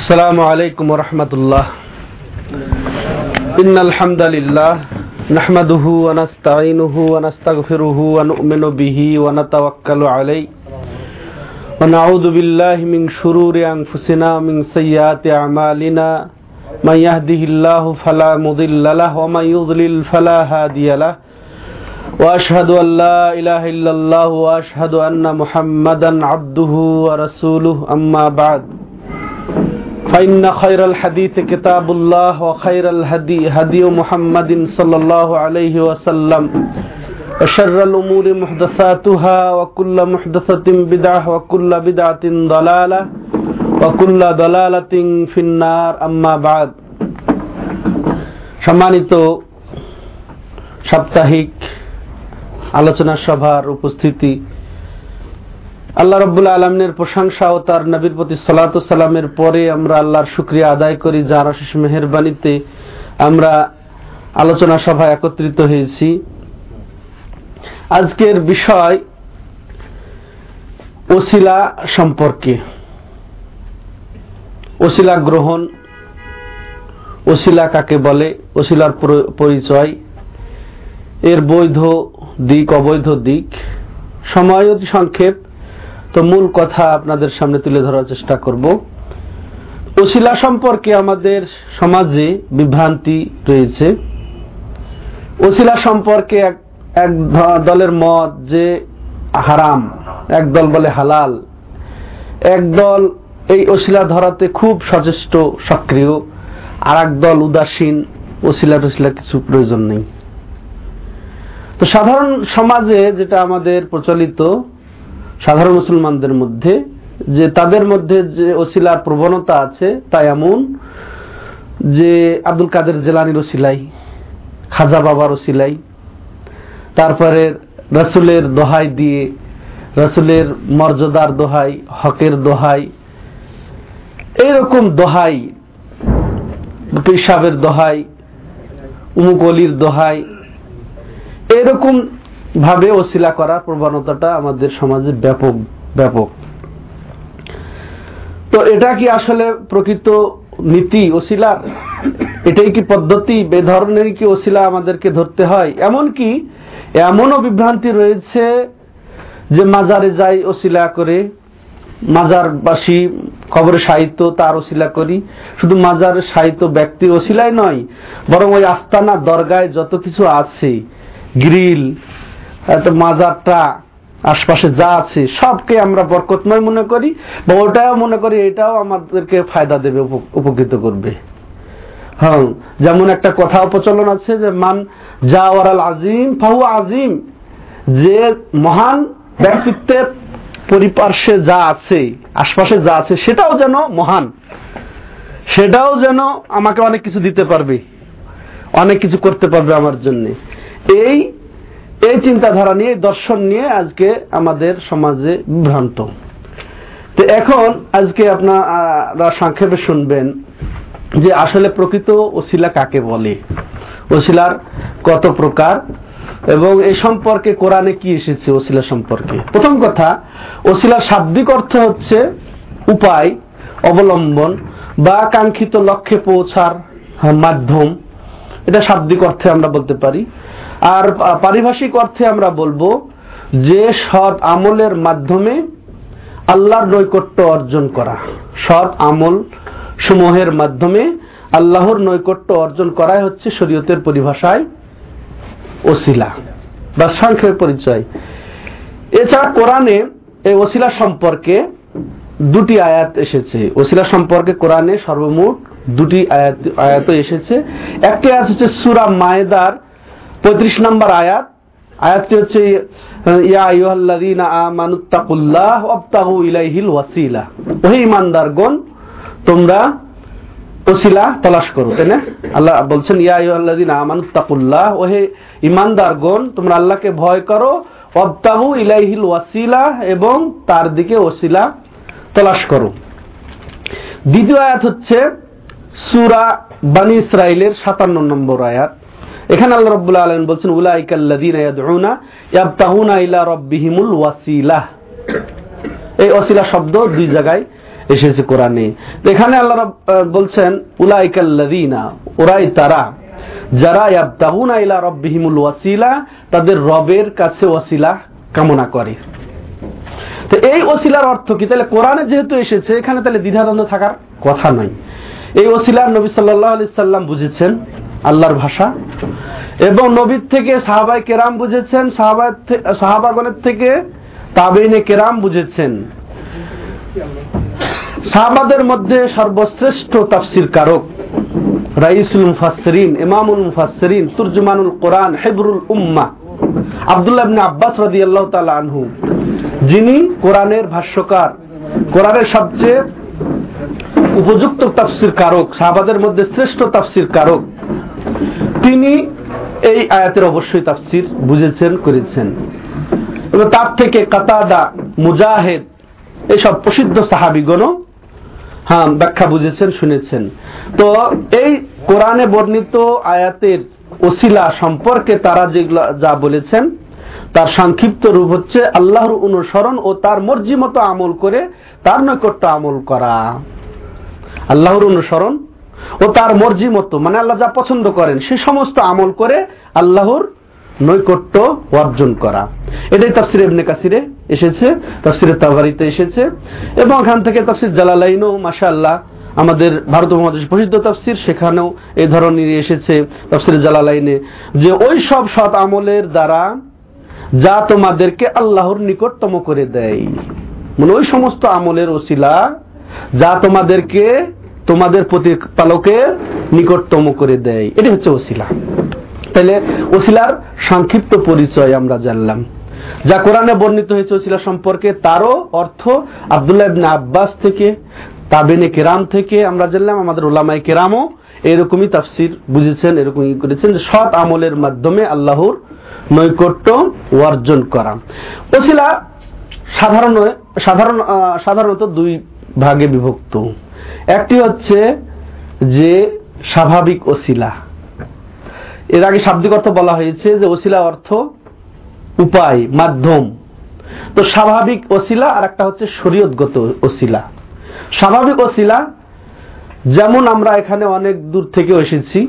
السلام عليكم ورحمة الله. إن الحمد لله نحمده ونستعينه ونستغفره ونؤمن به ونتوكل عليه. ونعوذ بالله من شرور أنفسنا ومن سيئات أعمالنا. من يهده الله فلا مضل له ومن يضلل فلا هادي له. وأشهد أن لا إله إلا الله وأشهد أن محمدا عبده ورسوله. أما بعد. فإن خير الحديث كتاب الله وخير الهدي هدي محمد صلى الله عليه وسلم وشر الأمور محدثاتها وكل محدثة بدعة وكل بدعة ضلالة وكل ضلالة في النار أما بعد সম্মানিত সাপ্তাহিক আলোচনা সভার উপস্থিতি আল্লাহ রব্বুল্লা আলমিনের প্রশংসা ও তার নবীর প্রতি সালাত সালামের পরে আমরা আল্লাহর শুক্রিয়া আদায় করি, যার অশেষ মেহরবানিতে আমরা আলোচনা সভায় একত্রিত হয়েছি। আজকের বিষয় ওসিলা সম্পর্কে। ওসিলা গ্রহণ, ওসিলা কাকে বলে, ওসিলার পরিচয়, এর বৈধ দিক, অবৈধ দিক, সময় অতি সংক্ষেপ। তো মূল কথা আপনাদের সামনে তুলে ধরার চেষ্টা করব। ওসিলা সম্পর্কে আমাদের সমাজে বিভ্রান্তি রয়েছে। ওসিলা সম্পর্কে এক দলের মত যে হারাম এক দল বলে হালাল। এক দল এই ওসিলা ধরাতে খুব সচেষ্ট, সক্রিয়। আর দল উদাসীন ওসিলা টসিলা কিছু প্রয়োজন নেই। তো সাধারণ সমাজে যেটা আমাদের প্রচলিত সাধারণ মুসলমানদের মধ্যে, যে তাদের মধ্যে যে ওসিলার প্রবণতা আছে তা এমন যে আব্দুল কাদের জেলানির ওসিলাই, খাজা বাবার ওসিলাই, তারপরে রসুলের দোহাই দিয়ে, রসুলের মর্যাদার দোহাই, হকের দোহাই, এইরকম দোহাই, পেশাবের দোহাই, উমুক অলির দোহাই এরকম ভাবে ওসিলা করার প্রবণতাটা আমাদের সমাজে ব্যাপক ব্যাপক। তো এটা কি আসলে প্রকৃত নীতি, ওসিলার? এটাই কি পদ্ধতি বে ধরনের কি ওসিলা আমাদেরকে ধরতে হয়? এমন কি এমনও বিভ্রান্তি রয়েছে যে মাজারে যাই ওসিলা করে, মাজারবাসী খবরে সাহিত্য তার ওসিলা করি, শুধু মাজার সাহিত্য ব্যক্তি ওসিলাই নয়, বরং ওই আস্তানা, দরগায় যত কিছু আছে, গ্রিল মাজারটা, আশপাশে যা আছে, সবকে আমরা বরকতময় মনে করি, বা ওটাও মনে করি, এটাও আমাদেরকে ফায়দা দেবে উপকৃত করবে। হ্যাঁ যেমন একটা কথা প্রচলন আছে যে, মান যা ওরাল আজিম ফাহু আজিম। যে মহান ব্যক্তিত্বের পরিপার্শ্বে যা আছে, আশপাশে যা আছে, সেটাও যেন মহান। সেটাও যেন আমাকে অনেক কিছু দিতে পারবে, অনেক কিছু করতে পারবে আমার জন্য। এই এই চিন্তাধারা নিয়ে, দর্শন নিয়ে আজকে আমাদের সমাজে বিভ্রান্ত। তো এখন আজকে আপনারা সংক্ষেপে শুনবেন যে আসলে প্রকৃত ওসিলা কাকে বলে? ওসিলার কত প্রকার? এবং এই সম্পর্কে কোরআনে কি এসেছে ওসিলা সম্পর্কে? প্রথম কথা ওসিলার শাব্দিক অর্থ হচ্ছে উপায়, অবলম্বন বা কাঙ্ক্ষিত লক্ষ্যে পৌঁছার মাধ্যম। এটা শাব্দিক অর্থে আমরা বলতে পারি। আর পারিভাষিক অর্থে আমরা বলব যে সৎ আমলের মাধ্যমে আল্লাহর নৈকট্য অর্জন করা। সৎ আমল সমূহের মাধ্যমে আল্লাহর নৈকট্য অর্জন করাই হচ্ছে শরীয়তের পরিভাষায় ওসিলা বা সংক্ষেপ পরিচয়। এছাড়া কোরআনে এই ওসিলা সম্পর্কে দুটি আয়াত এসেছে। ওসিলা সম্পর্কে কোরআনে সর্বমোট দুটি আয়াত আয়াত এসেছে। একটি আয়াত হচ্ছে সুরা মায়েদার পঁয়ত্রিশ নম্বর আয়াত। আয়াতটি হচ্ছে, ইয়া আইয়ুহাল্লাযীনা আমানুত্তাকুল্লাহ ওয়াবতাগু ইলাইহিল ওয়াসিলা। ওহে ঈমানদারগণ, তোমরা ওসিলা তলাশ করো, তাই না? আল্লাহ বলছেন, ইয়া আইয়ুহাল্লাযীনা আমানুত্তাকুল্লাহ ওহে ঈমানদারগণ, তোমরা আল্লাহকে ভয় করো, ওয়াবতাগু ইলাইহিল ওয়াসিলা এবং তার দিকে ওসিলা তলাশ করো। দ্বিতীয় আয়াত হচ্ছে, সূরা বানি ইসরাইলের 57 নম্বর আয়াত। এখানে আল্লাহ রব্বুল্লাহ আলম বলছেন উলাইকাল্লাদিনা ইয়াদউনা ইয়াবতাহুনা ইলা রাব্বিহিমুল ওয়াসিলা। এই ওসিলা শব্দ দুই জায়গায় এসেছে কোরআনে। এখানে আল্লাহ বলছেন উলাইকাল্লাযীনা ওরাই তারা, যারা ইয়াবতাগুনা ইলা রাব্বিহিমুল ওয়াসিলা, তাদের রবের কাছে ওয়াসিলা কামনা করে। তো এই ওসিলার অর্থ কি? তাহলে কোরআনে যেহেতু এসেছে, এখানে তাহলে দ্বিধাদ্বন্দ্ব থাকার কথা নয়। এই ওসিলার নবী সাল্লাহ আলি সাল্লাম বুঝেছেন আল্লাহর ভাষা। এবং নবীর থেকে সাহাবাই কেরাম বুঝেছেন সাহাবাগণের থেকে তাবেইনে কেরাম বুঝেছেন। সাহাবাদের মধ্যে সর্বশ্রেষ্ঠ তাফসির কারক? রাইসুল মুফাসসিরিন, ইমামুল মুফাসসিরিন, তুরজমানুল কোরআন, হেবরুল উম্মাহ আব্দুল্লাহ ইবনে আব্বাস রাদিয়াল্লাহু তাআলা আনহু। যিনি কোরআনের ভাষ্যকার, কোরআনের সবচেয়ে উপযুক্ত তাফসির কারক, সাহাবাদের মধ্যে শ্রেষ্ঠ তাফসির কারক। তিনি এই আয়াতের অবশ্যই তাফসির বুঝেছেন, করেছেন। এবং তার থেকে কাতাদা, মুজাহেদ এইসব প্রসিদ্ধ সাহাবিগণও হ্যাঁ ব্যাখ্যা বুঝেছেন, শুনেছেন। তো এই কোরআনে বর্ণিত আয়াতের ওসিলা সম্পর্কে তারা যেগুলো যা বলেছেন, তার সংক্ষিপ্ত রূপ হচ্ছে আল্লাহর অনুসরণ ও তার মর্জি মতো আমল করে তার নৈকট্য আমল করা। আল্লাহর অনুসরণ ও তার মর্জি মতো মানে আল্লাহ যা পছন্দ করেন, সে সমস্ত আমল করে আল্লাহর নৈকট্য অর্জন করা। এটাই তাফসির ইবনে কাসিরে এসেছে, তাফসিরে তাবারিতে এসেছে, এবং ওখান থেকে তাফসির জালালাইনও, মাশাআল্লাহ, আমাদের ভারত মহাদেশ প্রসিদ্ধ তাফসির, সেখানেও এই ধরনের এসেছে তাফসির জালালাইনে, যে ওই সব সৎ আমলের দ্বারা যা তোমাদেরকে আল্লাহর নিকটতম করে দেয়। মানে ওই সমস্ত আমলের ওসিলা যা তোমাদেরকে তোমাদের প্রতিপালকের নিকটতম করে দেয়। এটা হচ্ছে ওসিলা। তাহলে ওসিলার সংক্ষিপ্ত পরিচয় আমরা জানলাম। যা কোরআনে বর্ণিত হয়েছে ওসিলা সম্পর্কে, তারও অর্থ আব্দুল্লাহ ইবনে আব্বাস থেকে তাবেনে কেরাম থেকে আমরা জানলাম, আমাদের ওলামাই কেরামও এরকমই তাফসির বুঝেছেন, এরকমই করেছেন সৎ আমলের মাধ্যমে আল্লাহর নৈকট্য অর্জন করা। ওসিলা সাধারণ সাধারণ সাধারণত দুই ভাগে বিভক্ত। একটি হচ্ছে যে স্বাভাবিক ওসিলা। এর আগে শাব্দিক অর্থ বলা হয়েছে যে ওসিলা অর্থ উপায়, মাধ্যম। তো স্বাভাবিক ওসিলা আর একটা হচ্ছে শরীয়তগত ওসিলা। স্বাভাবিক ওসিলা, যেমন আমরা এখানে অনেক দূর থেকে এসেছি,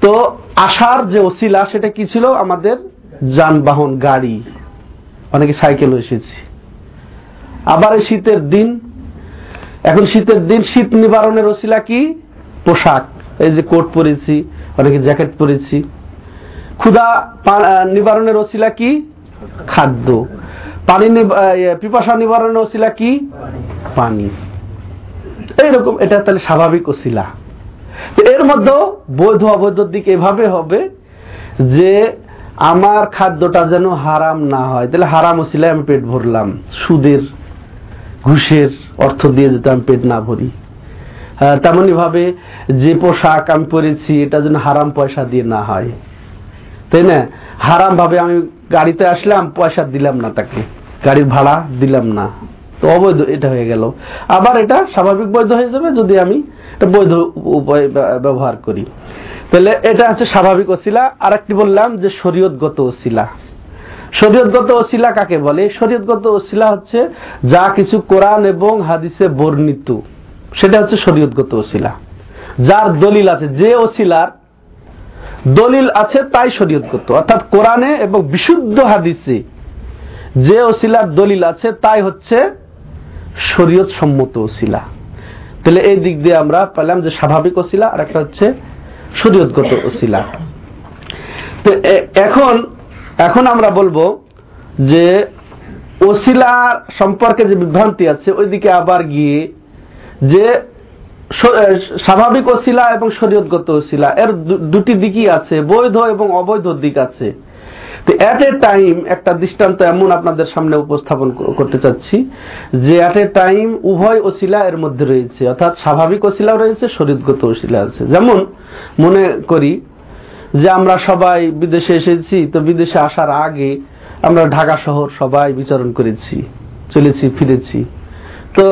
তো আসার যে ওসিলা সেটা কি ছিল? আমাদের যানবাহন, গাড়ি। অনেকে সাইকেলও এসেছি। আবার এই শীতের দিন এখন শীতের দিন, শীত নিবারণের ওসিলা কি? পোশাক। এই যে কোট পরেছি, অনেকে জ্যাকেট পরেছি। ক্ষুধা নিবারণের ওসিলা কি? খাদ্য। পানি পিপাসা নিবারণের ওসিলা কি? পানি। এইরকম, এটা তাহলে স্বাভাবিক ওসিলা। এর মধ্যেও বৈধ অবৈধ দিক এভাবে হবে যে আমার খাদ্যটা যেন হারাম না হয়। তাহলে হারাম ওসিলায় আমি পেট ভরলাম। সুদের, ঘুষের অর্থ দিয়ে যদি আমি পেট না ভরি। তেমনি ভাবে যে পোশাক আমি পরেছি, এটা যেন হারাম পয়সা দিয়ে না হয়। তাই না? হারাম ভাবে আমি গাড়িতে আসলাম, পয়সা দিলাম না তাকে। গাড়ির ভাড়া দিলাম না। তো অবৈধ এটা হয়ে গেল। আবার এটা স্বাভাবিক বৈধ হয়ে যাবে যদি আমি বৈধ উপায় ব্য- ব্যবহার করি। তাহলে এটা হচ্ছে স্বাভাবিক ওসিলা। আর একটি বললাম যে শরীয়তগত ওসিলা। শরীয়তগত ওসিলা কাকে বলে? শরীয়তগত ওসিলা হচ্ছে যা কিছু কোরআন এবং হাদিসে বর্ণিত। সেটা হচ্ছে শরীয়তগত ওসিলা। যার দলিল আছে, যে ওসিলার দলিল আছে তাই শরীয়তগত। অর্থাৎ কোরআনে এবং বিশুদ্ধ হাদিসে যে ওসিলার দলিল আছে তাই হচ্ছে শরীয়ত সম্মত ওসিলা। তাহলে এই দিক দিয়ে আমরা পেলাম যে স্বাভাবিক ওসিলা, আর একটা হচ্ছে শরীয়তগত ওসিলা। তো এখন এখন আমরা বলব যে ওসিলা সম্পর্কে যে বিভ্রান্তি আছে, ওইদিকে আবার গিয়ে যে স্বাভাবিক ওসিলা এবং শরীয়তগত ওসিলা, এর দুটি দিকই আছে, বৈধ এবং অবৈধ দিক আছে। তো অ্যাট এ টাইম একটা দৃষ্টান্ত এমন আপনাদের সামনে উপস্থাপন করতে চাচ্ছি, যে অ্যাট এ টাইম উভয় ওসিলা এর মধ্যে রয়েছে, অর্থাৎ স্বাভাবিক ওসিলাও রয়েছে শরীরগত ওসিলা আছে। যেমন মনে করি যে আমরা সবাই বিদেশে এসেছি, তো বিদেশে আসার আগে আমরা ঢাকা শহর সবাই বিচরণ করেছি, চলেছি, ফিরেছি। তো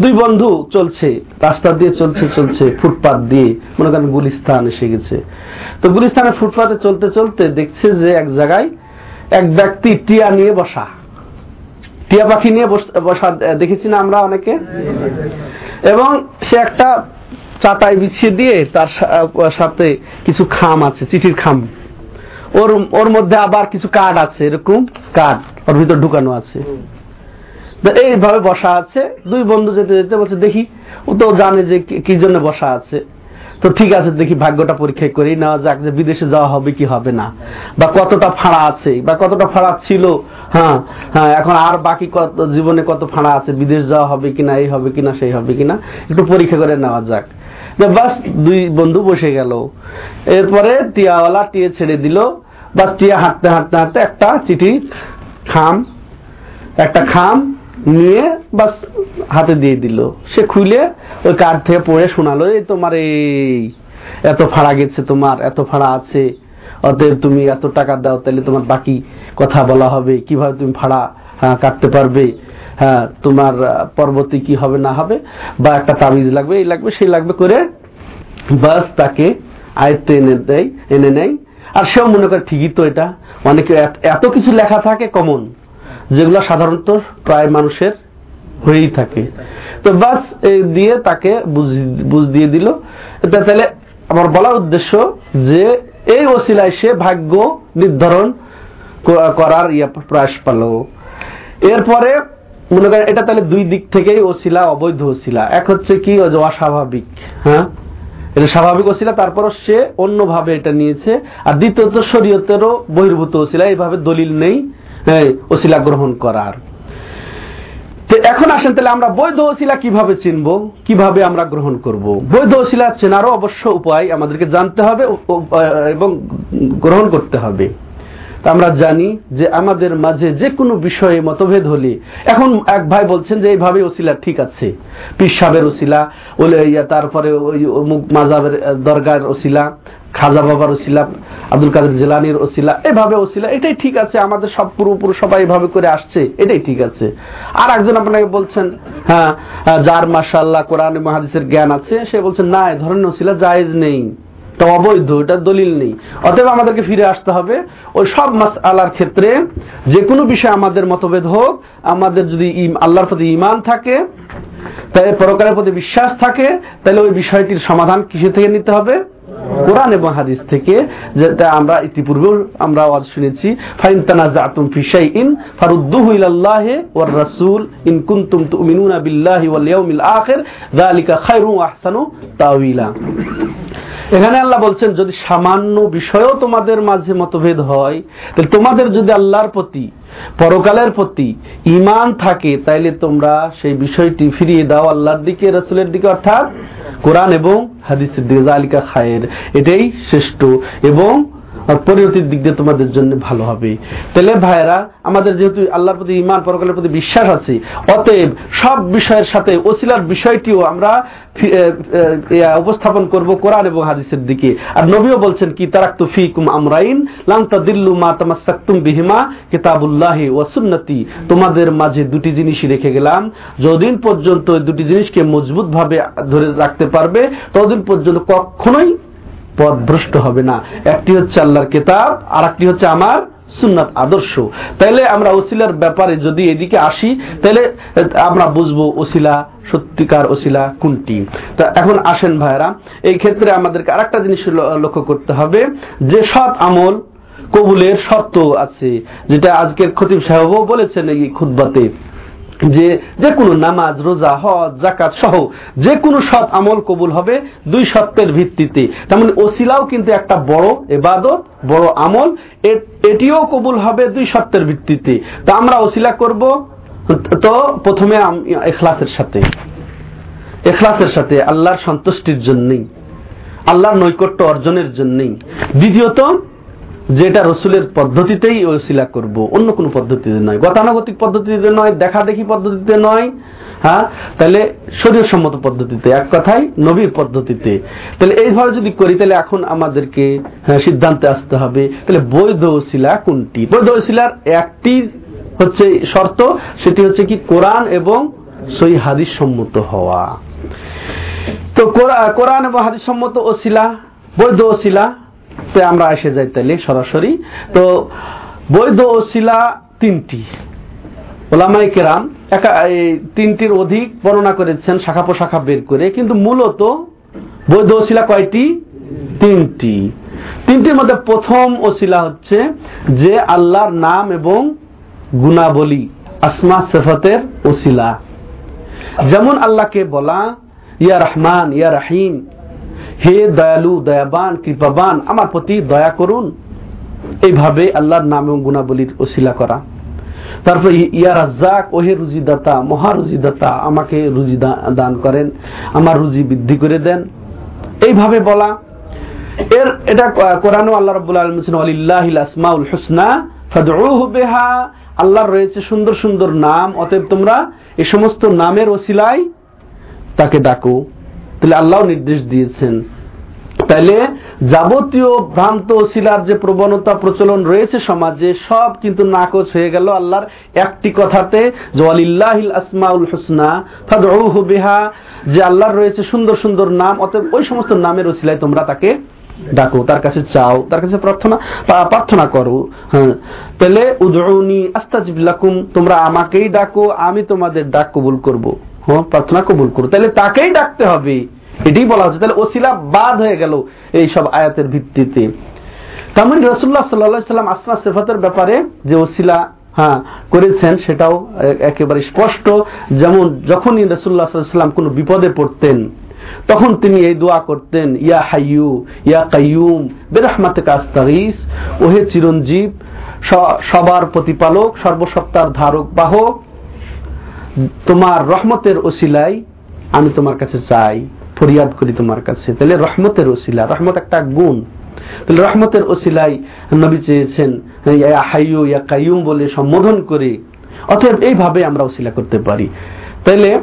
দুই বন্ধু চলছে, রাস্তা দিয়ে চলছে চলছে, ফুটপাত দিয়ে, মনে করেন গুলিস্তান এসে গেছে। তো গুলিস্তানের ফুটপাতে চলতে চলতে দেখছে যে এক জায়গায় এক ব্যক্তি টিয়া নিয়ে বসা। টিয়া পাখি নিয়ে বসা দেখেছি না আমরা অনেকে? এবং সে একটা চাটাই বিছিয়ে দিয়ে তার সাথে কিছু খাম আছে, চিঠির খাম। ওর ওর মধ্যে আবার কিছু কার্ড আছে, এরকম কার্ড ওর ভিতর ঢুকানো আছে। এইভাবে বসা আছে। দুই বন্ধু যেতে যেতে বলছে, দেখি, ও তো জানে যে কি জন্য বসা আছে। তো ঠিক আছে, দেখি ভাগ্যটা পরীক্ষা করি নেওয়া যাক যে বিদেশে যাওয়া হবে কি হবে না। বা কতটা ফাঁড়া আছে, বা কতটা ফাঁড়া ছিল হ্যাঁ হ্যাঁ এখন আর বাকি কত, জীবনে কত ফাঁড়া আছে, বিদেশ যাওয়া হবে কিনা, এই হবে কিনা, সেই হবে কিনা, একটু পরীক্ষা করে নেওয়া যাক। বাস দুই বন্ধু বসে গেল। এরপরে টিয়াওয়ালা টিয়ে ছেড়ে দিল। বাস টিয়া হাঁটতে হাঁটতে হাঁটতে একটা চিঠি খাম একটা খাম নিয়ে বাস হাতে দিয়ে দিল। সে খুলে ওই কার্ড থেকে পড়ে শোনালো এই তোমার এই এত ভাড়া গেছে তোমার এত ভাড়া আছে। অতএব তুমি এত টাকা দাও তাহলে তোমার বাকি কথা বলা হবে। কীভাবে তুমি হ্যাঁ, কাটতে পারবে? হ্যাঁ তোমার পরবর্তী কি হবে, না হবে, বা একটা তাবিজ লাগবে, এই লাগবে, সেই লাগবে করে বাস তাকে আয়ত্তে এনে দেয়, এনে নেয়। আর সেও মনে করে ঠিকই তো এটা। অনেকে এত কিছু লেখা থাকে কমন যেগুলো সাধারণত প্রায় মানুষের হয়েই থাকে। তো বাস দিয়ে তাকে বুঝ দিয়ে দিল। এটা তাহলে আমার বলার উদ্দেশ্য যে এই ওসিলায় সে ভাগ্য নির্ধারণ করার ইয়া প্রয়াস পাল। এরপরে মনে করেন এটা তাহলে দুই দিক থেকেই ওসিলা অবৈধ ওসিলা এক হচ্ছে কি অস্বাভাবিক হ্যাঁ? এটা স্বাভাবিক ওসিলা তারপর সে অন্যভাবে এটা নিয়েছে। আর দ্বিতীয়ত, শরীয়তেরও বহির্ভূত ওসিলা এইভাবে দলিল নেই ওসিলা গ্রহণ করার। তো এখন আসেন, তাহলে আমরা বৈধ ওসিলা কীভাবে চিনব, কীভাবে আমরা গ্রহণ করব? বৈধ ওসিলা চেনারও অবশ্য উপায় আমাদেরকে জানতে হবে এবং গ্রহণ করতে হবে। আমরা জানি যে আমাদের মাঝে যে কোনো বিষয়ে মতভেদ হলে, এখন এক ভাই বলছেন যে এইভাবে ওসিলা ঠিক আছে। পিসাবের ওসিলা তারপরে ওই অমুক মাজাবের দরগার ওসিলা, খাজা বাবার ওসিলা, আব্দুল কাদের জেলানির ওসিলা, এভাবে ওসিলা, এটাই ঠিক আছে, আমাদের সব পুরোপুরো সবাই এভাবে করে আসছে, এটাই ঠিক আছে। আর একজন আপনাকে বলছেন হ্যাঁ যার মাসাল্লাহ কোরআন মহাদিসের জ্ঞান আছে, সে বলছেন, না, এ ধরনের ওসিলা জায়েজ নেই। তো অবৈধ এটা দলিল নেই। অতএব আমাদেরকে ফিরে আসতে হবে। ওই সব মাস আলার ক্ষেত্রে যে কোনো বিষয়ে আমাদের মতভেদ হোক, আমাদের যদি আল্লাহর প্রতি ইমান থাকে, তাহলে পরকারের প্রতি বিশ্বাস থাকে, তাহলে ওই বিষয়টির সমাধান কিসে থেকে নিতে হবে? কোরআন এবং হাদিস থেকে যেটা আমরা ইতিপূর্বে আমরা আওয়াজ শুনেছি, ফাইন তানাজাতুম ফি শাইইন ফারুদ্দুহু ইলাল্লাহি ওয়ার রাসূল ইন কুনতুম তুমিনুনা বিল্লাহি ওয়াল ইয়াউমিল আখির, যালিকা খায়রু ওয়া আহসানু তাওয়িলা। এখানে আল্লাহ বলছেন, যদি সামান্য বিষয়ও তোমাদের মাঝে মতভেদ হয়, তাহলে তোমাদের যদি আল্লাহর প্রতি পরকালের প্রতি ইমান থাকে, তাইলে তোমরা সেই বিষয়টি ফিরিয়ে দাও আল্লাহর দিকে, রসুলের দিকে, অর্থাৎ কোরআন এবং হাদিসের দিকে। জালিকা খায়ের। এটাই শ্রেষ্ঠ। এবং পরিণতির দিক দিয়ে তোমাদের জন্য ভালো হবে। তাহলে ভাইয়েরা, আমাদের যেহেতু আল্লাহর প্রতি ইমান পরকালের প্রতি বিশ্বাস আছে, অতএব সব বিষয়ের সাথে ওসিলার বিষয়টিও আমরা উপস্থাপন করব কোরআন এবং হাদিসের দিকে। আর নবীও বলছেন কি, তারাক্তু ফিকুম আমরাইন, লাম তাদিল্লু মা তামাসসাকতুম বিহিমা কিতাবুল্লাহি ওয়া সুন্নতি। তোমাদের মাঝে দুটি জিনিসই রেখে গেলাম। যতদিন পর্যন্ত দুটি জিনিসকে মজবুত ভাবে ধরে রাখতে পারবে, ততদিন পর্যন্ত কখনোই পথভ্রষ্ট হবে না। একটি হচ্ছে আল্লাহর কেতাব আর একটি হচ্ছে আমার সুন্নাত আদর্শ। তাইলে আমরা ওসিলার ব্যাপারে যদি এদিকে আসি তাহলে আমরা বুঝব ওসিলা, সত্যিকার ওসিলা কোনটি। তা এখন আসেন ভাইরা এই ক্ষেত্রে আমাদেরকে আরেকটা জিনিস লক্ষ্য করতে হবে, যে সৎ আমল কবুলের শর্ত আছে, যেটা আজকের খতিব সাহেবও বলেছেন এই খুদ্বাতে যে যে কোনো নামাজ, রোজা, হজ জাকাত সহ যে কোনো সৎ আমল কবুল হবে দুই সত্যের ভিত্তিতে। তেমন মানে ওসিলাও কিন্তু একটা বড় এবাদত বড় আমল। এটিও কবুল হবে দুই সত্যের ভিত্তিতে। তা আমরা ওসিলা করব তো প্রথমে এখলাসের সাথে। এখলাসের সাথে আল্লাহর সন্তুষ্টির জন্যই, আল্লাহর নৈকট্য অর্জনের জন্যই। দ্বিতীয়ত যেটা রসুলের পদ্ধতিতেই ওসিলা করব। অন্য কোনো পদ্ধতিতে নয়। গতানুগতিক পদ্ধতিতে নয় দেখা দেখি পদ্ধতিতে নয় হ্যাঁ? তাহলে শরীর সম্মত পদ্ধতিতে এক কথাই নবীর পদ্ধতিতে। তাহলে এইভাবে যদি করি তাহলে এখন আমাদেরকে হ্যাঁ, সিদ্ধান্তে আসতে হবে। তাহলে বৈধ ওসিলা কোনটি? বৈধ ওসিলার একটি হচ্ছে শর্ত সেটি হচ্ছে কি কোরআন এবং সই হাদিস সম্মত হওয়া। তো কোরআন এবং হাদিস সম্মত ওসিলা বৈধ ওসিলা তে আমরা এসে যাই তাইলে সরাসরি। তো বৈধ ওসিলা তিনটি। ওলামাই কেরাম একা তিনটির অধিক বর্ণনা করেছেন শাখা পোশাখা বের করে, কিন্তু মূলত বৈধ ওসিলা কয়টি? তিনটি। তিনটির মধ্যে প্রথম ওসিলা হচ্ছে যে আল্লাহর নাম এবং গুণাবলী, আসমা, সেফতের ওসিলা। যেমন আল্লাহকে বলা, ইয়া রহমান, ইয়া রাহিম হে দয়ালু, দয়াবান, কৃপাবান, আমার প্রতি দয়া করুন। এইভাবে আল্লাহর নাম এবং গুণাবলীর ওসিলা করা। তারপর ইয়া রাজ্জাক, ওহে রুজিদাতা, মহা রুজিদাতা, আমাকে রুজি দান করেন, আমার রুজি বৃদ্ধি করে দেন। এইভাবে বলা। এর এটা কোরআন আল্লাহ রাব্বুল আলামিন ওয়ালিল্লাহিল আসমাউল হুসনা, ফাদউহু বিহা। আল্লাহর রয়েছে সুন্দর সুন্দর নাম, অতএব তোমরা এই সমস্ত নামের ওসিলায় তাকে ডাকো। তাহলে আল্লাহ নির্দেশ দিয়েছেন। তাহলে যাবতীয় ভ্রান্ত শিলার যে প্রবণতা প্রচলন রয়েছে সমাজে, সব কিন্তু নাকচ হয়ে গেল আল্লাহর একটি কথাতে জওয়ালিল্লাহিল আসমাউল বিহা, যে আল্লাহর রয়েছে সুন্দর সুন্দর নাম, অতএব ওই সমস্ত নামের ওসিলায় তোমরা তাকে ডাকো, তার কাছে চাও, তার কাছে প্রার্থনা প্রার্থনা করো। হ্যাঁ। তাহলে উদউনি আস্তাজিবুল্লাকুম তোমরা আমাকেই ডাকো, আমি তোমাদের ডাক কবুল করব। প্রার্থনা কবুল করো। তাহলে তাকেই ডাকতে হবে। এটাই বলা হচ্ছে। তাহলে ওসিলা বাদ হয়ে গেল এই সব আয়াতের ভিত্তিতে। তেমন রসুল্লাহ সাল্লা সাল্লাম আসমা সেফাতের ব্যাপারে যে ওসিলা হ্যাঁ করেছেন, সেটাও একেবারে স্পষ্ট। যেমন যখনই রসুল্লাহ সাল্লাম কোনো বিপদে পড়তেন, তখন তিনি এই দোয়া করতেন, ইয়া হাইয়ু, ইয়া কাইয়ুম বেরহমাতে কাস্তারিস ওহে চিরঞ্জীব সবার প্রতিপালক, সর্বসত্তার ধারক, বাহক তোমার রহমতের ওসিলাই আমি তোমার কাছে চাই, ফরিয়াদ করি তোমার কাছে। তাহলে রহমতের ওসিলা, রহমত একটা গুণ। তাহলে রহমতের ওসিলাই নবী চেয়েছেন হাইয়ু ইয়া কাইয়ুম বলে সম্বোধন করে। অতএব এইভাবে আমরা ওসিলা করতে পারি। তাইলে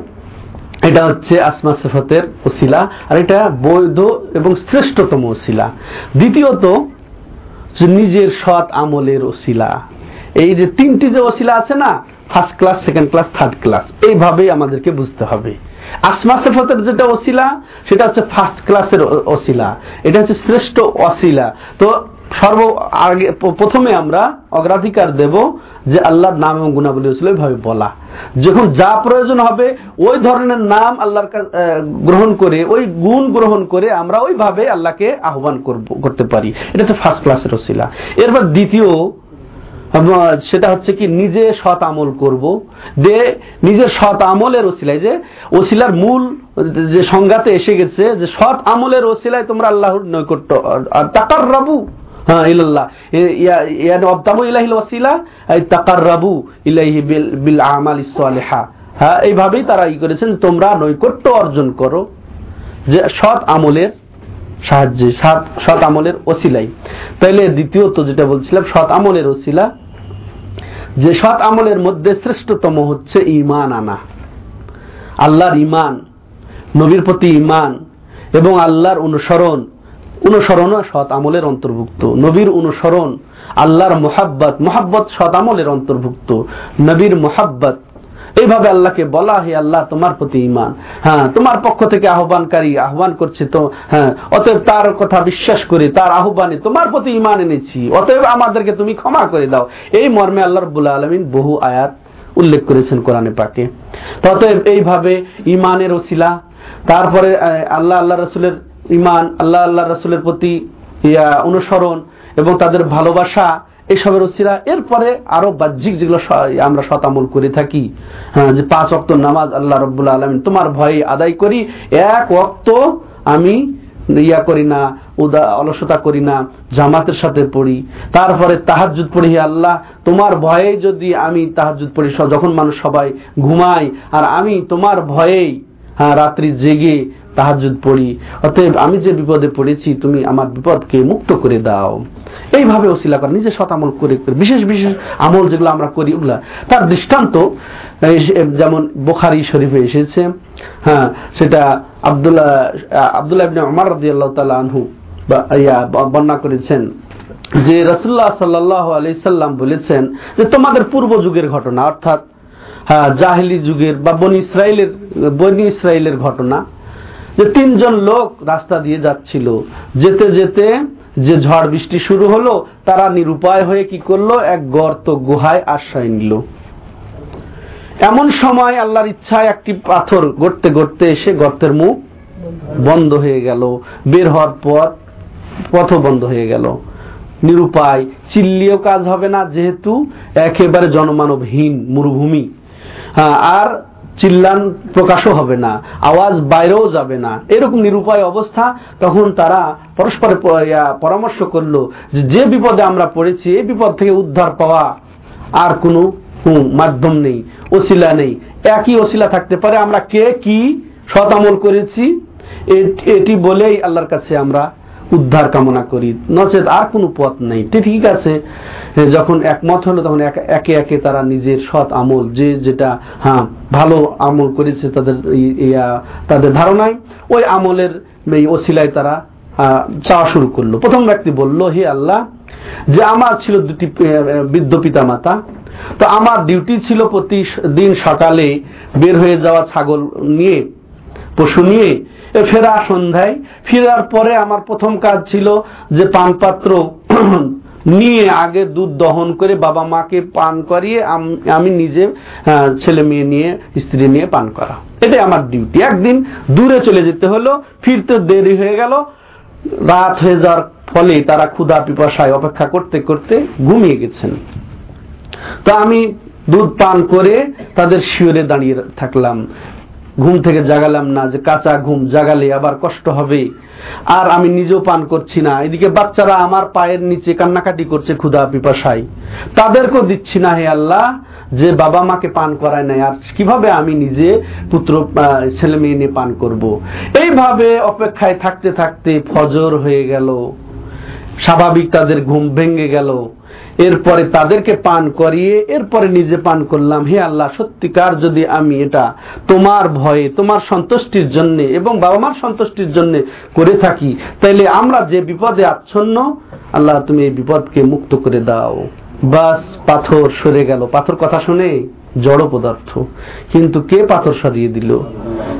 এটা হচ্ছে আসমা সেফতের ওসিলা, আর এটা বৈধ এবং শ্রেষ্ঠতম ওসিলা। দ্বিতীয়ত নিজের সৎ আমলের ওসিলা। এই যে তিনটি যে ওসিলা আছে না first class second class third class এইভাবেই আমাদেরকে বুঝতে হবে। আসমা সেফতের যেটা ওসিলা, সেটা হচ্ছে ফার্স্ট ক্লাসের ওসিলা। এটা হচ্ছে শ্রেষ্ঠ অসিলা তো সর্ব আগে প্রথমে আমরা অগ্রাধিকার দেব যে আল্লাহর নাম এবং গুণাবলী ছিল ওইভাবে বলা। যখন যা প্রয়োজন হবে, ওই ধরনের নাম আল্লাহর গ্রহণ করে, ওই গুণ গ্রহণ করে আমরা ওইভাবে আল্লাহকে আহ্বান করব করতে পারি। এটা তো ফার্স্ট ক্লাসের ওসিলা। এরপর দ্বিতীয় সেটা হচ্ছে কি, নিজে সৎ আমল করব। যে নিজের সৎ আমলের ওসিলায় যে, ওসিলার মূল যে সংজ্ঞাতে এসে গেছে যে, সৎ আমলের ওসিলায় তোমরা আল্লাহর নৈকট্য টাকার রাবু হ্যাঁ ইল্লাল্লাহ ইয়ানি অবতামু ইলাহিল ওয়াসিলা আই তাকাররাবু ইলাইহি বিল আমাল সালিহা। হ্যাঁ এইভাবেই তারা ই করেছেন, তোমরা নৈকট্য অর্জন করো। যে সৎ আমলের সাহায্যে সৎ আমলের ওসিলাই। তাইলে দ্বিতীয়ত যেটা বলছিলাম, সৎ আমলের ওসিলা, যে সৎ আমলের মধ্যে শ্রেষ্ঠতম হচ্ছে ইমান আনা। আল্লাহর ইমান নবীর প্রতি ইমান এবং আল্লাহর অনুসরণ। অনুসরণ সৎ আমলের অন্তর্ভুক্ত। নবীর অনুসরণ, আল্লাহর মোহাব্বত মোহাব্বত সৎ আমলের অন্তর্ভুক্ত। নবীর মোহাব্বত এইভাবে আল্লাহকে বলা হে আল্লাহ, তোমার প্রতি ইমান হ্যাঁ তোমার পক্ষ থেকে আহ্বানকারী আহ্বান করছে তো হ্যাঁ অতএব তার কথা বিশ্বাস করে, তার আহ্বানে তোমার প্রতি ইমান এনেছি। অতএব আমাদেরকে তুমি ক্ষমা করে দাও। এই মর্মে আল্লাহ রবুল্লা আলমিন বহু আয়াত উল্লেখ করেছেন কোরআনে পাকে। অতএব এইভাবে ইমানের ওসিলা, তারপরে আল্লাহ আল্লাহ রসুলের ইমান আল্লাহ আল্লাহ রসুলের প্রতি অনুসরণ এবং তাদের ভালোবাসা এইসবের ওসিরা এরপরে আরও বাহ্যিক যেগুলো আমরা শতামল করে থাকি হ্যাঁ যে পাঁচ অক্ত নামাজ আল্লাহ রব্বুল্লা আলমিন, তোমার ভয়ে আদায় করি, এক অক্ত আমি ইয়া করি না, উদা, অলসতা করি না, জামাতের সাথে পড়ি। তারপরে তাহাজুদ পড়ি, হে আল্লাহ, তোমার ভয়ে যদি আমি তাহাজুদ পড়ি যখন মানুষ সবাই ঘুমায়, আর আমি তোমার ভয়েই হ্যাঁ রাত্রি জেগে তাহাজুদ পড়ি। অতএব আমি যে বিপদে পড়েছি, তুমি আমার বিপদকে মুক্ত করে দাও। এইভাবে ওসিলা করা, নিজে সৎ আমল করে বিশেষ বিশেষ আমল যেগুলো আমরা করি, ওগুলা। তার দৃষ্টান্ত যেমন বোখারি শরীফে এসেছে হ্যাঁ সেটা আবদুল্লাহ আবদুল্লাহ ইবনে ওমর রাদিয়াল্লাহু আনহু বর্ণনা করেছেন যে রাসূলুল্লাহ সাল্লাল্লাহু আলাইহি সাল্লাম বলেছেন যে তোমাদের পূর্ব যুগের ঘটনা, অর্থাৎ হ্যাঁ জাহিলি যুগের বা বনি ইসরায়েলের বনি ইসরায়েলের ঘটনা, যে তিনজন লোক রাস্তা দিয়ে যাচ্ছিল, যেতে যেতে যে ঝড় বৃষ্টি শুরু হলো, তারা নিরুপায় হয়ে কি করল? এক গর্ত গুহায় আশ্রয় নিল। এমন সময় আল্লাহর ইচ্ছায় একটি পাথর গড়তে গড়তে এসে গর্তের মুখ বন্ধ হয়ে গেল। বের হওয়ার পর পথ বন্ধ হয়ে গেল। নিরুপায়, চিল্লিও কাজ হবে না, যেহেতু একেবারে জনমানবহীন মরুভূমি। আর চিল্লান প্রকাশও হবে না, আওয়াজ বাইরেও যাবে না। এরকম নিরুপায় অবস্থা তখন তারা পরস্পর পরামর্শ করল যে বিপদে আমরা পড়েছি, এই বিপদ থেকে উদ্ধার পাওয়া আর কোনো মাধ্যম নেই, ওসিলা নেই। একই ওসিলা থাকতে পারে, আমরা কে, কি, সৎ আমল করেছি এটি বলেই আল্লাহর কাছে আমরা উদ্ধার কামনা করি। নচেত আর কোনো পথ নেই। ঠিক আছে যখন একমত হলো, তখন একে একে তারা নিজের সৎ আমল, যে যেটা হ্যাঁ ভালো আমল করেছে তাদের তাদের ধারণায়, ওই আমলের এই ওসিলায় তারা চাওয়া শুরু করল। প্রথম ব্যক্তি বলল, হে আল্লাহ, যে আমার ছিল দুটি বৃদ্ধ পিতা মাতা তো আমার ডিউটি ছিল প্রতি দিন সকালে বের হয়ে যাওয়া ছাগল নিয়ে পশু নিয়ে ফেরা সন্ধ্যায়। ফেরার পরে আমার প্রথম কাজ ছিল যে পানপাত্র নিয়ে আগে দুধ দহন করে বাবা মাকে পান করিয়ে আমি নিজে ছেলে মেয়ে নিয়ে, স্ত্রী নিয়ে পান করা। এটাই আমার ডিউটি। একদিন দূরে চলে যেতে হলো, ফিরতে দেরি হয়ে গেল। রাত হয়ে যাওয়ার ফলে তারা ক্ষুধা পিপাসায় অপেক্ষা করতে করতে ঘুমিয়ে গেছেন। তো আমি দুধ পান করে তাদের শিওরে দাঁড়িয়ে থাকলাম। ঘুম থেকে জাগালাম না, যে কাঁচা ঘুম জাগালে আবার কষ্ট হবে। আর আমি নিজেও পান করছি না। এদিকে বাচ্চারা আমার পায়ের নিচে কান্নাকাটি করছে ক্ষুধা পিপাসায়। তাদেরকেও দিচ্ছি না হে আল্লাহ, যে বাবা মাকে পান করায় নাই। আর কীভাবে আমি নিজে পুত্র ছেলে মেয়ে নিয়ে পান করব। এইভাবে অপেক্ষায় থাকতে থাকতে ফজর হয়ে গেল। স্বাভাবিক তাদের ঘুম ভেঙে গেল। এরপরে তাদেরকে পান করিয়ে এরপরে নিজে পান করলাম। হে আল্লাহ, সত্যিকার যদি আমি এটা তোমার ভয়ে, তোমার সন্তুষ্টির জন্য এবং বাবা মার সন্তুষ্টির জন্য করে থাকি, তাইলে আমরা যে বিপদে আচ্ছন্ন, আল্লাহ তুমি এই বিপদকে মুক্ত করে দাও। বাস, পাথর সরে গেল। পাথর কথা শুনে জড় পদার্থ। কিন্তু কে পাথর সরিয়ে দিল?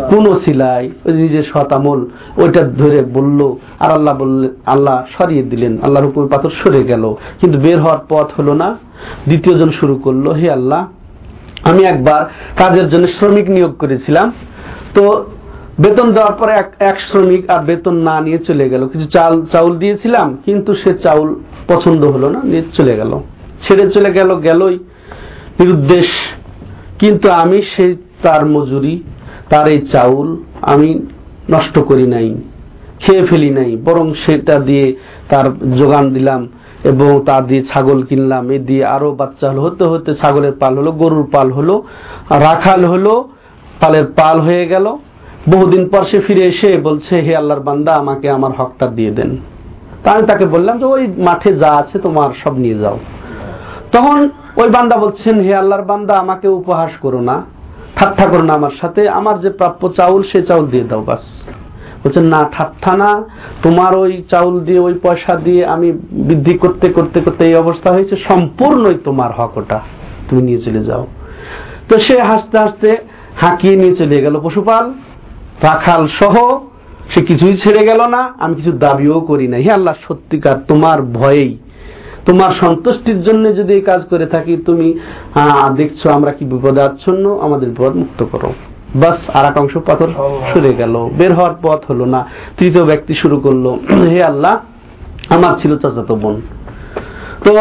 কোন সিলাই নিজের শতামল ওইটা ধরে বলল, আর আল্লাহ বললেন আল্লাহ সরিয়ে দিলেন, আল্লাহর উপর পাথর সরে গেল। কিন্তু বের হওয়ার পথ হলো না। দ্বিতীয় জন শুরু করল, হে আল্লাহ, আমি একবার কাজের জন্য শ্রমিক নিয়োগ করেছিলাম। তো বেতন দেওয়ার পরে এক শ্রমিক আর বেতন না নিয়ে চলে গেল। কিছু চাল, চাউল দিয়েছিলাম, কিন্তু সে চাউল পছন্দ হলো না, নিয়ে চলে গেল। ছেড়ে চলে গেল, গেলই। নিরুদ্দেশ কিন্তু আমি সেই তার মজুরি, তার এই চাউল আমি নষ্ট করি নাই, খেয়ে ফেলি নাই, বরং সেটা দিয়ে তার যোগান দিলাম এবং তা দিয়ে ছাগল কিনলাম। এ দিয়ে আরও বাচ্চা হলো, হতে হতে ছাগলের পাল হলো, গরুর পাল হলো, রাখাল হলো, পালের পাল হয়ে গেল। বহুদিন পর সে ফিরে এসে বলছে, হে আল্লাহর বান্দা, আমাকে আমার হকটা দিয়ে দেন। তা আমি তাকে বললাম যে, ওই মাঠে যা আছে তোমার সব নিয়ে যাও। তখন ওই বান্দা বলছেন, হে আল্লাহর বান্দা, আমাকে উপহাস করো না, ঠাট্টা করো না আমার সাথে, আমার যে প্রাপ্য চাউল, সে চাউল দিয়ে দাও বাস। বলছেন, না, ঠাট্টা না, তোমার ওই চাউল দিয়ে, ওই পয়সা দিয়ে আমি বৃদ্ধি করতে করতে করতে এই অবস্থা হয়েছে, সম্পূর্ণই তোমার হক ওটা, তুমি নিয়ে চলে যাও। তো সে হাসতে হাসতে হাঁকিয়ে নিয়ে চলে গেল পশুপাল, রাখাল সহ, সে কিছুই ছেড়ে গেল না, আমি কিছু দাবিও করি না হে আল্লাহ, সত্যিকার তোমার ভয়েই তোমার সন্তুষ্টির জন্য যদি এই কাজ করে থাকি তুমি দেখছ আমরা কি বিপদে আচ্ছন্ন আমাদের বিপদ মুক্ত করো। বাস আর এক অংশ পাথর সরে গেল। বের হওয়ার পথ হলো না। তৃতীয় ব্যক্তি শুরু করল হে আল্লাহ আমার ছিল চাচাতো বোন। তো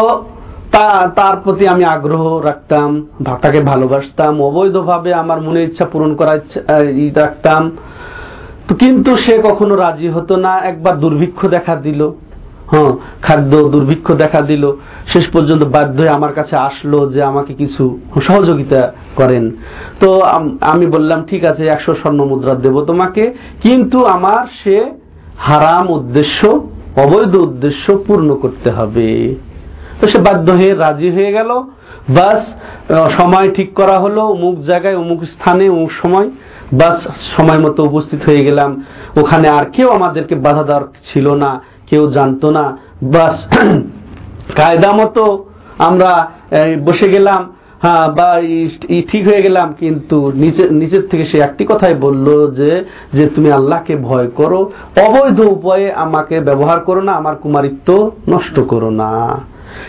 তার প্রতি আমি আগ্রহ রাখতাম তাকে ভালোবাসতাম অবৈধভাবে আমার মনে ইচ্ছা পূরণ করার রাখতাম। কিন্তু সে কখনো রাজি হতো না একবার দুর্ভিক্ষ দেখা দিল। হ্যাঁ খাদ্য দুর্ভিক্ষ দেখা দিল। শেষ পর্যন্ত বাধ্য হয়ে আমার কাছে আসলো যে আমাকে কিছু সহযোগিতা করেন। তো আমি বললাম, ঠিক আছে, একশো স্বর্ণ মুদ্রা দেব তোমাকে। কিন্তু আমার সে হারাম উদ্দেশ্য, অবৈধ উদ্দেশ্য পূর্ণ করতে হবে। তো সে বাধ্য হয়ে রাজি হয়ে গেল। বাস সময় ঠিক করা হলো। অমুক জায়গায়, অমুক স্থানে, অমুক সময়। বাস, সময় মতো উপস্থিত হয়ে গেলাম। ওখানে আর কেউ আমাদেরকে বাধা দেওয়ার ছিল না। কেউ জানতো না। বাস, কায়দা মতো আমরা বসে গেলাম। হ্যাঁ বা ঠিক হয়ে গেলাম। কিন্তু নিচের থেকে সে একটি কথাই বলল যে যে তুমি আল্লাহকে ভয় করো। অবৈধ উপায়ে আমাকে ব্যবহার করো না, আমার কুমারিত্ব নষ্ট করো না।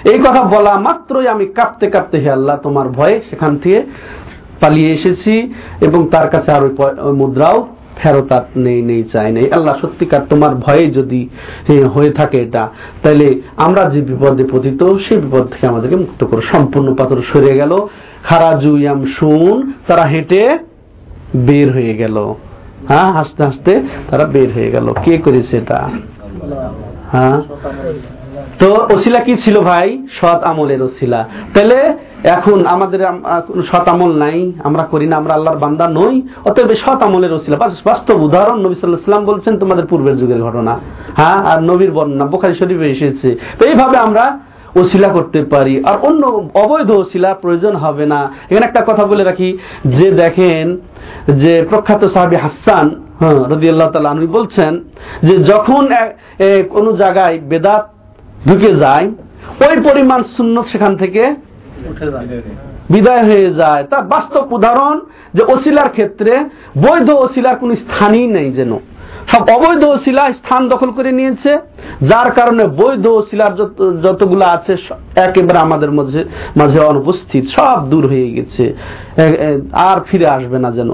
এই কথা বলা মাত্রই আমি কাঁপতে কাঁপতে হে আল্লাহ, তোমার ভয়ে সেখান থেকে পালিয়ে এসেছি এবং তার কাছে আর ওই মুদ্রাও ফেরত নেই নেই, চাই নেই। আল্লাহ সত্যিকার তোমার ভয়ে যদি হয়ে থাকে এটা তাহলে আমরা যে বিপদে পতিত, সেই বিপদ থেকে আমাদেরকে মুক্ত করো। সম্পূর্ণ পাথর সরে গেল। খারাজু ইয়াম শুন তারা হেঁটে বের হয়ে গেল। হ্যাঁ হাসতে হাসতে তারা বের হয়ে গেল। কে করেছে এটা? হ্যাঁ? তো ওসিলা কি ছিল ভাই? সৎ আমলের ওসিলা। তাহলে এখন আমাদের সৎ আমল নাই, আমরা করি না, আমরা আল্লাহর বান্দা নই, অতএব সৎ আমলের ওসিলা। বাস্তব উদাহরণ নবী সাল্লাহ সাল্লাম বলছেন তোমাদের পূর্বের যুগের ঘটনা। হ্যাঁ আর নবীর বর্ণনা। বোখারি শরীফে এসেছে। তো এইভাবে আমরা ওসিলা করতে পারি। আর অন্য অবৈধ ওসিলা প্রয়োজন হবে না। এখানে একটা কথা বলে রাখি। যে দেখেন, যে প্রখ্যাত সাহাবী হাসান হ্যাঁ রদি আল্লাহ তালা বলছেন যে যখন কোনো জায়গায় বেদাত ঢুকে যায় ওই পরিমাণ শূন্য সেখান থেকে বিদায় হয়ে যায়। তার বাস্তব উদাহরণ যে ওসিলার ক্ষেত্রে বৈধ ওসিলার কোন স্থানই নেই যেন। সব অবৈধ শিলা স্থান দখল করে নিয়েছে, যার কারণে বৈধ যত, যতগুলো আছে, একেবারে আমাদের মাঝে মাঝে অনুপস্থিত, সব দূর হয়ে গেছে। আর ফিরে আসবে না যেন।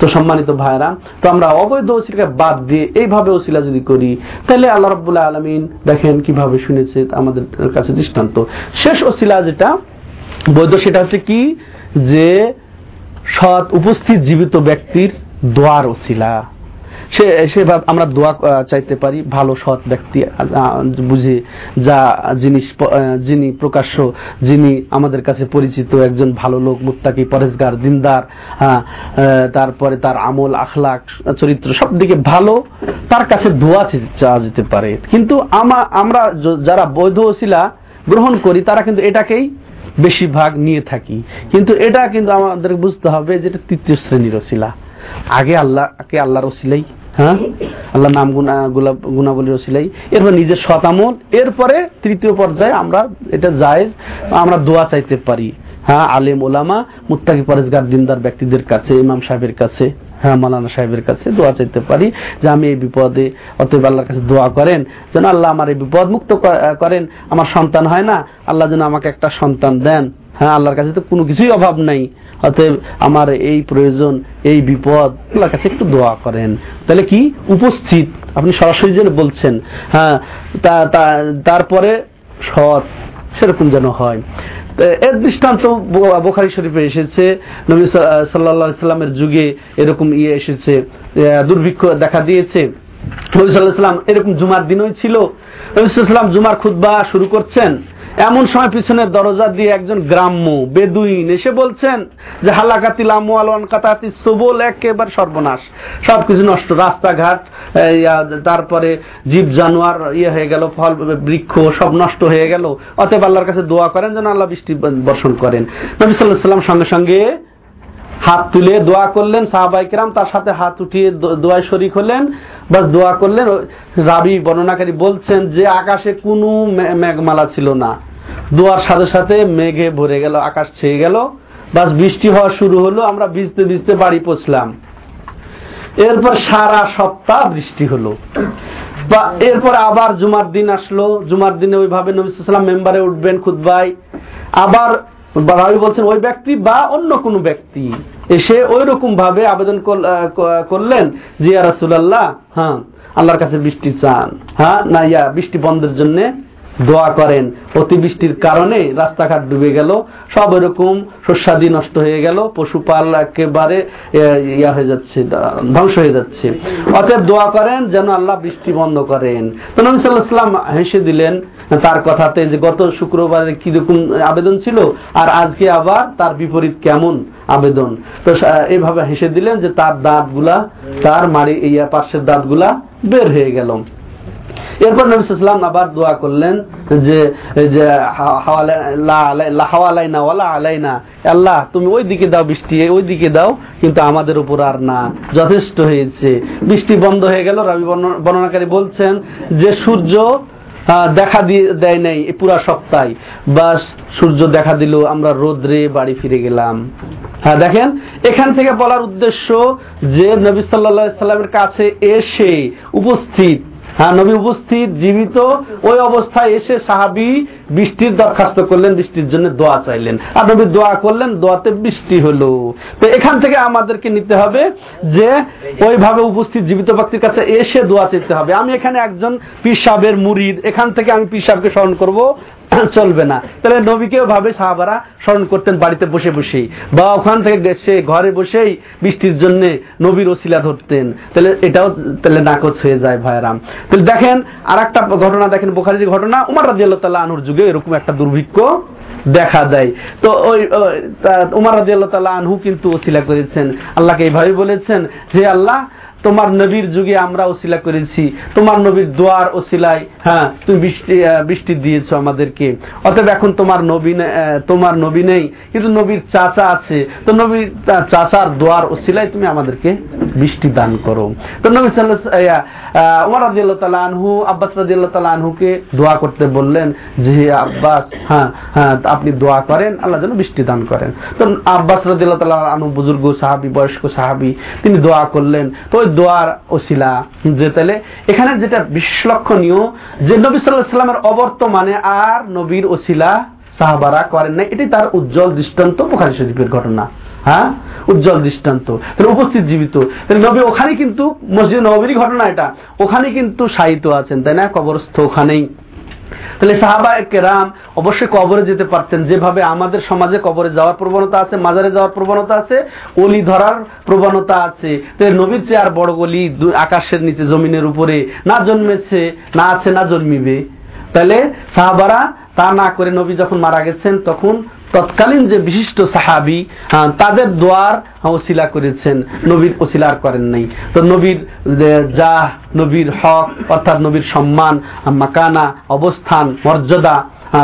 তো সম্মানিত ভাইরা তো আমরা অবৈধ ওসিলাকে বাদ দিয়ে এইভাবে ওসিলা যদি করি, তাহলে আল্লাহ রব্বুল্লাহ আলমিন দেখেন কীভাবে শুনেছে আমাদের কাছে দৃষ্টান্ত। শেষ ওসিলা যেটা, বৈধ সেটা হচ্ছে কি? যে সৎ, উপস্থিত, জীবিত ব্যক্তির দোয়ার ওসিলা সে সেভাবে আমরা দোয়া চাইতে পারি, ভালো, সৎ ব্যক্তি বুঝে, যা জিনিস যিনি প্রকাশ্য, যিনি আমাদের কাছে পরিচিত একজন ভালো লোক, মুত্তাকি, পরেশগার, দিনদার তারপরে তার আমল আখলাক চরিত্র সব দিকে ভালো, তার কাছে দোয়া চাওয়া যেতে পারে। কিন্তু আমা- আমরা যারা বৈধ শিলা গ্রহণ করি, তারা কিন্তু এটাকেই বেশিরভাগ নিয়ে থাকি। কিন্তু এটা কিন্তু আমাদের বুঝতে হবে যেটা তৃতীয় শ্রেণির ওসিলা। আগে আল্লাহকে আল্লাহর ওসিলাই? হ্যাঁ? আল্লাহ নাম গুণা গুণাবলীর ওসিলাই এরপর নিজের শতামল এরপরে তৃতীয় পর্যায়ে আমরা এটা যায় আমরা দোয়া চাইতে পারি। হ্যাঁ আলেম, ওলামা, মুত্তাকি পরেজগার, দিনদার ব্যক্তিদের কাছে, ইমাম সাহেবের কাছে হ্যাঁ মালানা সাহেবের কাছে দোয়া চাইতে পারি যে আমি এই বিপদে, অতএব আল্লাহর কাছে দোয়া করেন, যেন আল্লাহ আমার এই বিপদ মুক্ত করেন। আমার সন্তান হয় না, আল্লাহ যেন আমাকে একটা সন্তান দেন। হ্যাঁ আল্লাহর কাছে তো কোনো কিছুই অভাব নাই। অতএব আমার এই প্রয়োজন, এই বিপদ, আল্লাহর কাছে একটু দোয়া করেন। তাহলে কি? উপস্থিত। আপনি সরাসরি যেন বলছেন হ্যাঁ তারপরে সৎ, সেরকম যেন হয়। এর দৃষ্টান্ত বোখারি শরীফে এসেছে, নবী সাল্লা সাল্লামের যুগে এরকম ইয়ে এসেছে দুর্ভিক্ষ দেখা দিয়েছে। নবী সাল্লাহ সাল্লাম এরকম জুমার দিনই ছিল। নবী সাল্লাম জুমার খুতবা শুরু করছেন। এমন সময় পিছনের দরজা দিয়ে একজন গ্রাম্য বেদুইন এসে বলছেন যে, হালাকাতি লামু আলওয়ান কাতাতি সবল, একেবারে সর্বনাশ। সবকিছু নষ্ট। রাস্তাঘাট তারপরে জীব জানোয়ার ইয়ে হয়ে গেল, ফল, বৃক্ষ সব নষ্ট হয়ে গেল। অতএব আল্লাহর কাছে দোয়া করেন যেন আল্লাহ বৃষ্টি বর্ষণ করেন। নবী সাল্লাহ সাল্লাম সঙ্গে সঙ্গে হাত তুলে দোয়া করলেন সাহাবাই কিরাম তার সাথে হাত উঠিয়ে দোয়ায় শরিক হলেন। বাস দোয়া করলেন রাবি বর্ণনাকারী বলছেন যে আকাশে কোনো মেঘমালা ছিল না। দোয়ার সাথে সাথে মেঘে ভরে গেল, আকাশ ছেয়ে গেল। বাস বৃষ্টি হওয়া শুরু হলো, আমরা ভিজতে ভিজতে বাড়ি পৌঁছলাম। এরপর সারা সপ্তাহ বৃষ্টি হলো। বা এরপর আবার জুমার দিন আসলো। জুমার দিনে ওইভাবে নবী সাল্লাম মেম্বারে উঠবেন খুদ্বাই আবার রাবি বলছেন, ওই ব্যক্তি বা অন্য কোনো ব্যক্তি। এসে ওই রকম ভাবে আবেদন কর- করলেন যে রাসূলুল্লাহ হ্যাঁ আল্লাহর কাছে বৃষ্টি চান। হ্যাঁ না, ইয়া, বৃষ্টি বন্ধের জন্য দোয়া করেন। অতিবৃষ্টির কারণে রাস্তাঘাট ডুবে গেল। সব এরকম শস্যাদি নষ্ট হয়ে গেল। পশুপাল একেবারে ইয়া হয়ে যাচ্ছে, ধ্বংস হয়ে যাচ্ছে। অতএব দোয়া করেন যেন আল্লাহ বৃষ্টি বন্ধ করেন। তো নবী সাল্লাহ সাল্লাম হেসে দিলেন তার কথাতে যে, গত শুক্রবারে কীরকম আবেদন ছিল আর আজকে আবার তার বিপরীত কেমন আবেদন? তো এইভাবে হেসে দিলেন যে তার দাঁতগুলা, তার মারি ইয়া পার্শ্বের দাঁতগুলা বের হয়ে গেল। এরপর নবী সাল্লাম আবার দোয়া করলেন যে যে হাওয়ালাইনা ওয়ালা আলাইনা। আল্লাহ, তুমি ওই দিকে দাও বৃষ্টি, ওই দিকে দাও, কিন্তু আমাদের উপর আর না। যথেষ্ট হয়েছে। বৃষ্টি বন্ধ হয়ে গেল, রবি বর্ণনাকারী বলছেন যে সূর্য দেখা দিয়ে দেয় নাই পুরা সপ্তাহে। বাস, সূর্য দেখা দিল, আমরা রোদ্রে বাড়ি ফিরে গেলাম। হ্যাঁ দেখেন, এখান থেকে বলার উদ্দেশ্য যে নবী সাল্লা সাল্লামের কাছে এসে উপস্থিত হ্যাঁ নবী উপস্থিত, জীবিত, ওই অবস্থায় এসে সাহাবি বৃষ্টির দরখাস্ত করলেন, বৃষ্টির জন্য দোয়া চাইলেন। আর নবী দোয়া করলেন, দোয়াতে বৃষ্টি হলো। তো এখান থেকে আমাদেরকে নিতে হবে যে, ওইভাবে উপস্থিত জীবিত ব্যক্তির কাছে এসে দোয়া চাইতে হবে। আমি এখানে একজন পিসাবের মুরিদ, এখান থেকে আমি পিসাবকে স্মরণ করব। চলবে না। তাহলে নবীকেও ভাবে সাহাবারা স্মরণ করতেন বাড়িতে বসে বসেই। বা ওখান থেকে সে ঘরে বসেই বৃষ্টির জন্য নবীর ওসিলা ধরতেন। তাহলে এটাও তাহলে নাকচ হয়ে যায় ভাইরাম তাহলে দেখেন আর একটা ঘটনা, দেখেন বোখারির ঘটনা, উমার রাজি আল্লাহ তাল্লাহ আনুর যুগে এরকম একটা দুর্ভিক্ষ দেখা দেয়। তো ওই উমার রাজি আল্লাহ তাল্লাহ আনহু কিন্তু ওসিলা করেছেন। আল্লাহকে এইভাবে বলেছেন যে আল্লাহ তোমার নবীর যুগে আমরা ওসিলা করেছি, তোমার নবীর দোয়ার ওসিলায় হ্যাঁ তুমি বৃষ্টি বৃষ্টি দিয়েছ আমাদেরকে। অতএব এখন তোমার নবী তোমার নবী নেই, কিন্তু নবীর চাচা আছে। তো নবীর চাচার দোয়ার ওসিলায় তুমি আমাদেরকে বৃষ্টি দান করো। তো নবী উমর রাজিয়াল্লাহ তালা আনহু, আব্বাস রাজিয়াল্লাহ তালা আনহুকে দোয়া করতে বললেন যে আব্বাস হ্যাঁ হ্যাঁ আপনি দোয়া করেন, আল্লাহ যেন বৃষ্টি দান করেন। তো আব্বাস রাজিয়াল্লাহ তালা আনহু, বুজুর্গ, সাহাবি, বয়স্ক সাহাবি, তিনি দোয়া করলেন। তো ওই দোয়ার ওসিলা। যে তাহলে এখানে যেটা বিশ্বলক্ষণীয়, যে নবী সাল্লাহ সাল্লামের অবর্তমানে আর নবীর ওসিলা সাহাবারা করেন না এটি তার উজ্জ্বল দৃষ্টান্ত বুখারি শরীফের ঘটনা। হ্যাঁ? উজ্জ্বল দৃষ্টান্ত। উপস্থিত জীবিত। নবী ওখানে কিন্তু মসজিদ নবীর ঘটনা এটা। ওখানে কিন্তু সাহিত্য আছেন, তাই না? কবরস্থ ওখানেই। তাহলে সাহাবা কেরাম অবশ্যই কবরে যেতে পারতেন। যেভাবে আমাদের সমাজে কবরে যাওয়ার প্রবণতা আছে, মাজারে যাওয়ার প্রবণতা আছে, অলি ধরার প্রবণতা আছে। তো নবীর চেয়ে আর বড় গলি আকাশের নিচে, জমিনের উপরে না জন্মেছে, না আছে, না জন্মিবে। তাহলে সাহাবারা তা না করে নবী যখন মারা গেছেন, তখন তৎকালীন যে বিশিষ্ট সাহাবি তাদের দোয়ার ওসিলা করেছেন। নবীর ওসিলার করেন নাই। তো নবীর, যা নবীর হক, অর্থাৎ নবীর সম্মান, মাকানা, অবস্থান, মর্যাদা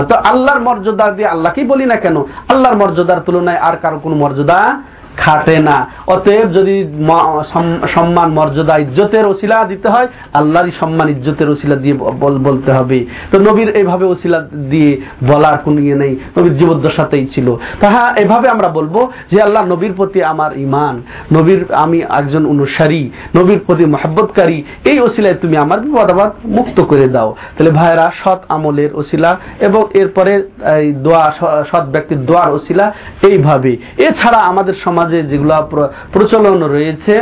তো আল্লাহর মর্যাদা দিয়ে আল্লাহকেই বলি না কেন? আল্লাহর মর্যাদার তুলনায় আর কারও কোনো মর্যাদা খাটে না। অতএব যদি সম্মান, মর্যাদা, ইজ্জতের ওসিলা দিতে হয়, আল্লাহরই সম্মান, ইজ্জতের ওসিলা দিয়ে বলতে হবে। তো নবীর এইভাবে ওসিলা দিয়ে বলার কোন ইয়ে নেই। নবীর জীবদ্দশাতেই ছিল। তাহা এভাবে আমরা বলব যে আল্লাহ নবীর প্রতি আমার ইমান নবীর আমি একজন অনুসারী, নবীর প্রতি মহাব্বতকারী, এই ওসিলায় তুমি আমার বিপদাবাদ মুক্ত করে দাও। তাহলে ভাইরা সৎ আমলের ওসিলা এবং এরপরে দোয়া সৎ ব্যক্তির দোয়ার ওসিলা এইভাবে। এছাড়া আমাদের সমাজ সমাজে যেগুলো প্রচলন রয়েছে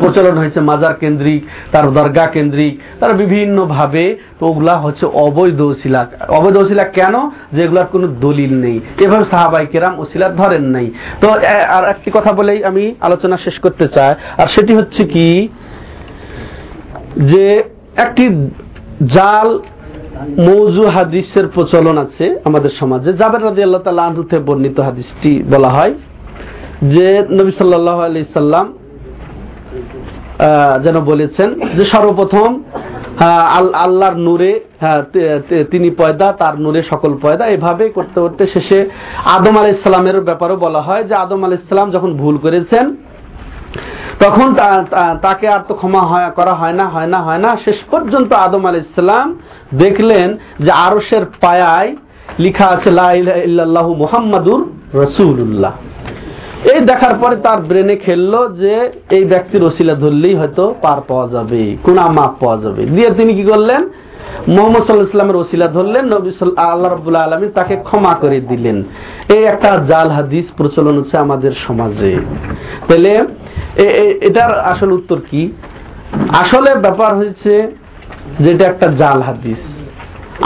প্রচলন হয়েছে মাজার কেন্দ্রিক, তার দরগা কেন্দ্রিক, তারা বিভিন্ন ভাবে তো ওগুলা হচ্ছে অবৈধ ওসিলা। অবৈধ ওসিলা কেন? যে এগুলার কোনো দলিল নেই। এভাবে সাহাবাই কেরাম ওসিলা ধরেন নাই। তো আর একটি কথা বলেই আমি আলোচনা শেষ করতে চাই। আর সেটি হচ্ছে কি, যে একটি জাল মৌজু হাদিসের প্রচলন আছে আমাদের সমাজে। জাবের রাজি আল্লাহ তালা বর্ণিত হাদিসটি বলা হয়। যে নবী সাল্লাহ আলি সাল্লাম যেন বলেছেন যে সর্বপ্রথম আল্লাহর নূরে তিনি পয়দা, তার নূরে সকল পয়দা। এভাবে করতে করতে শেষে আদম আলাহ ইসলামের ব্যাপারেও বলা হয় যে আদম আলাহ ইসলাম যখন ভুল করেছেন, তখন তাকে আর তো ক্ষমা হয় করা হয় না হয় না হয় না। শেষ পর্যন্ত আদম আলাহ ইসলাম দেখলেন যে আরসের পায়ায় লিখা আছে লাহ মুহাম্মাদুর রসুল্লাহ এই দেখার পরে তার ব্রেনে খেললো যে এই ব্যক্তির ওসিলা ধরলেই হয়তো পার পাওয়া যাবে কোন মাপ পাওয়া যাবে। দিয়ে তিনি কি করলেন? মোহাম্মদ সাল্লাহ ইসলামের ওসিলা ধরলেন, নবী আল্লাহ রবুল্লাহ আলমী তাকে ক্ষমা করে দিলেন। এই একটা জাল হাদিস প্রচলন হচ্ছে আমাদের সমাজে। তাহলে এটার আসল উত্তর কি? আসলে ব্যাপার হয়েছে যেটা একটা জাল হাদিস।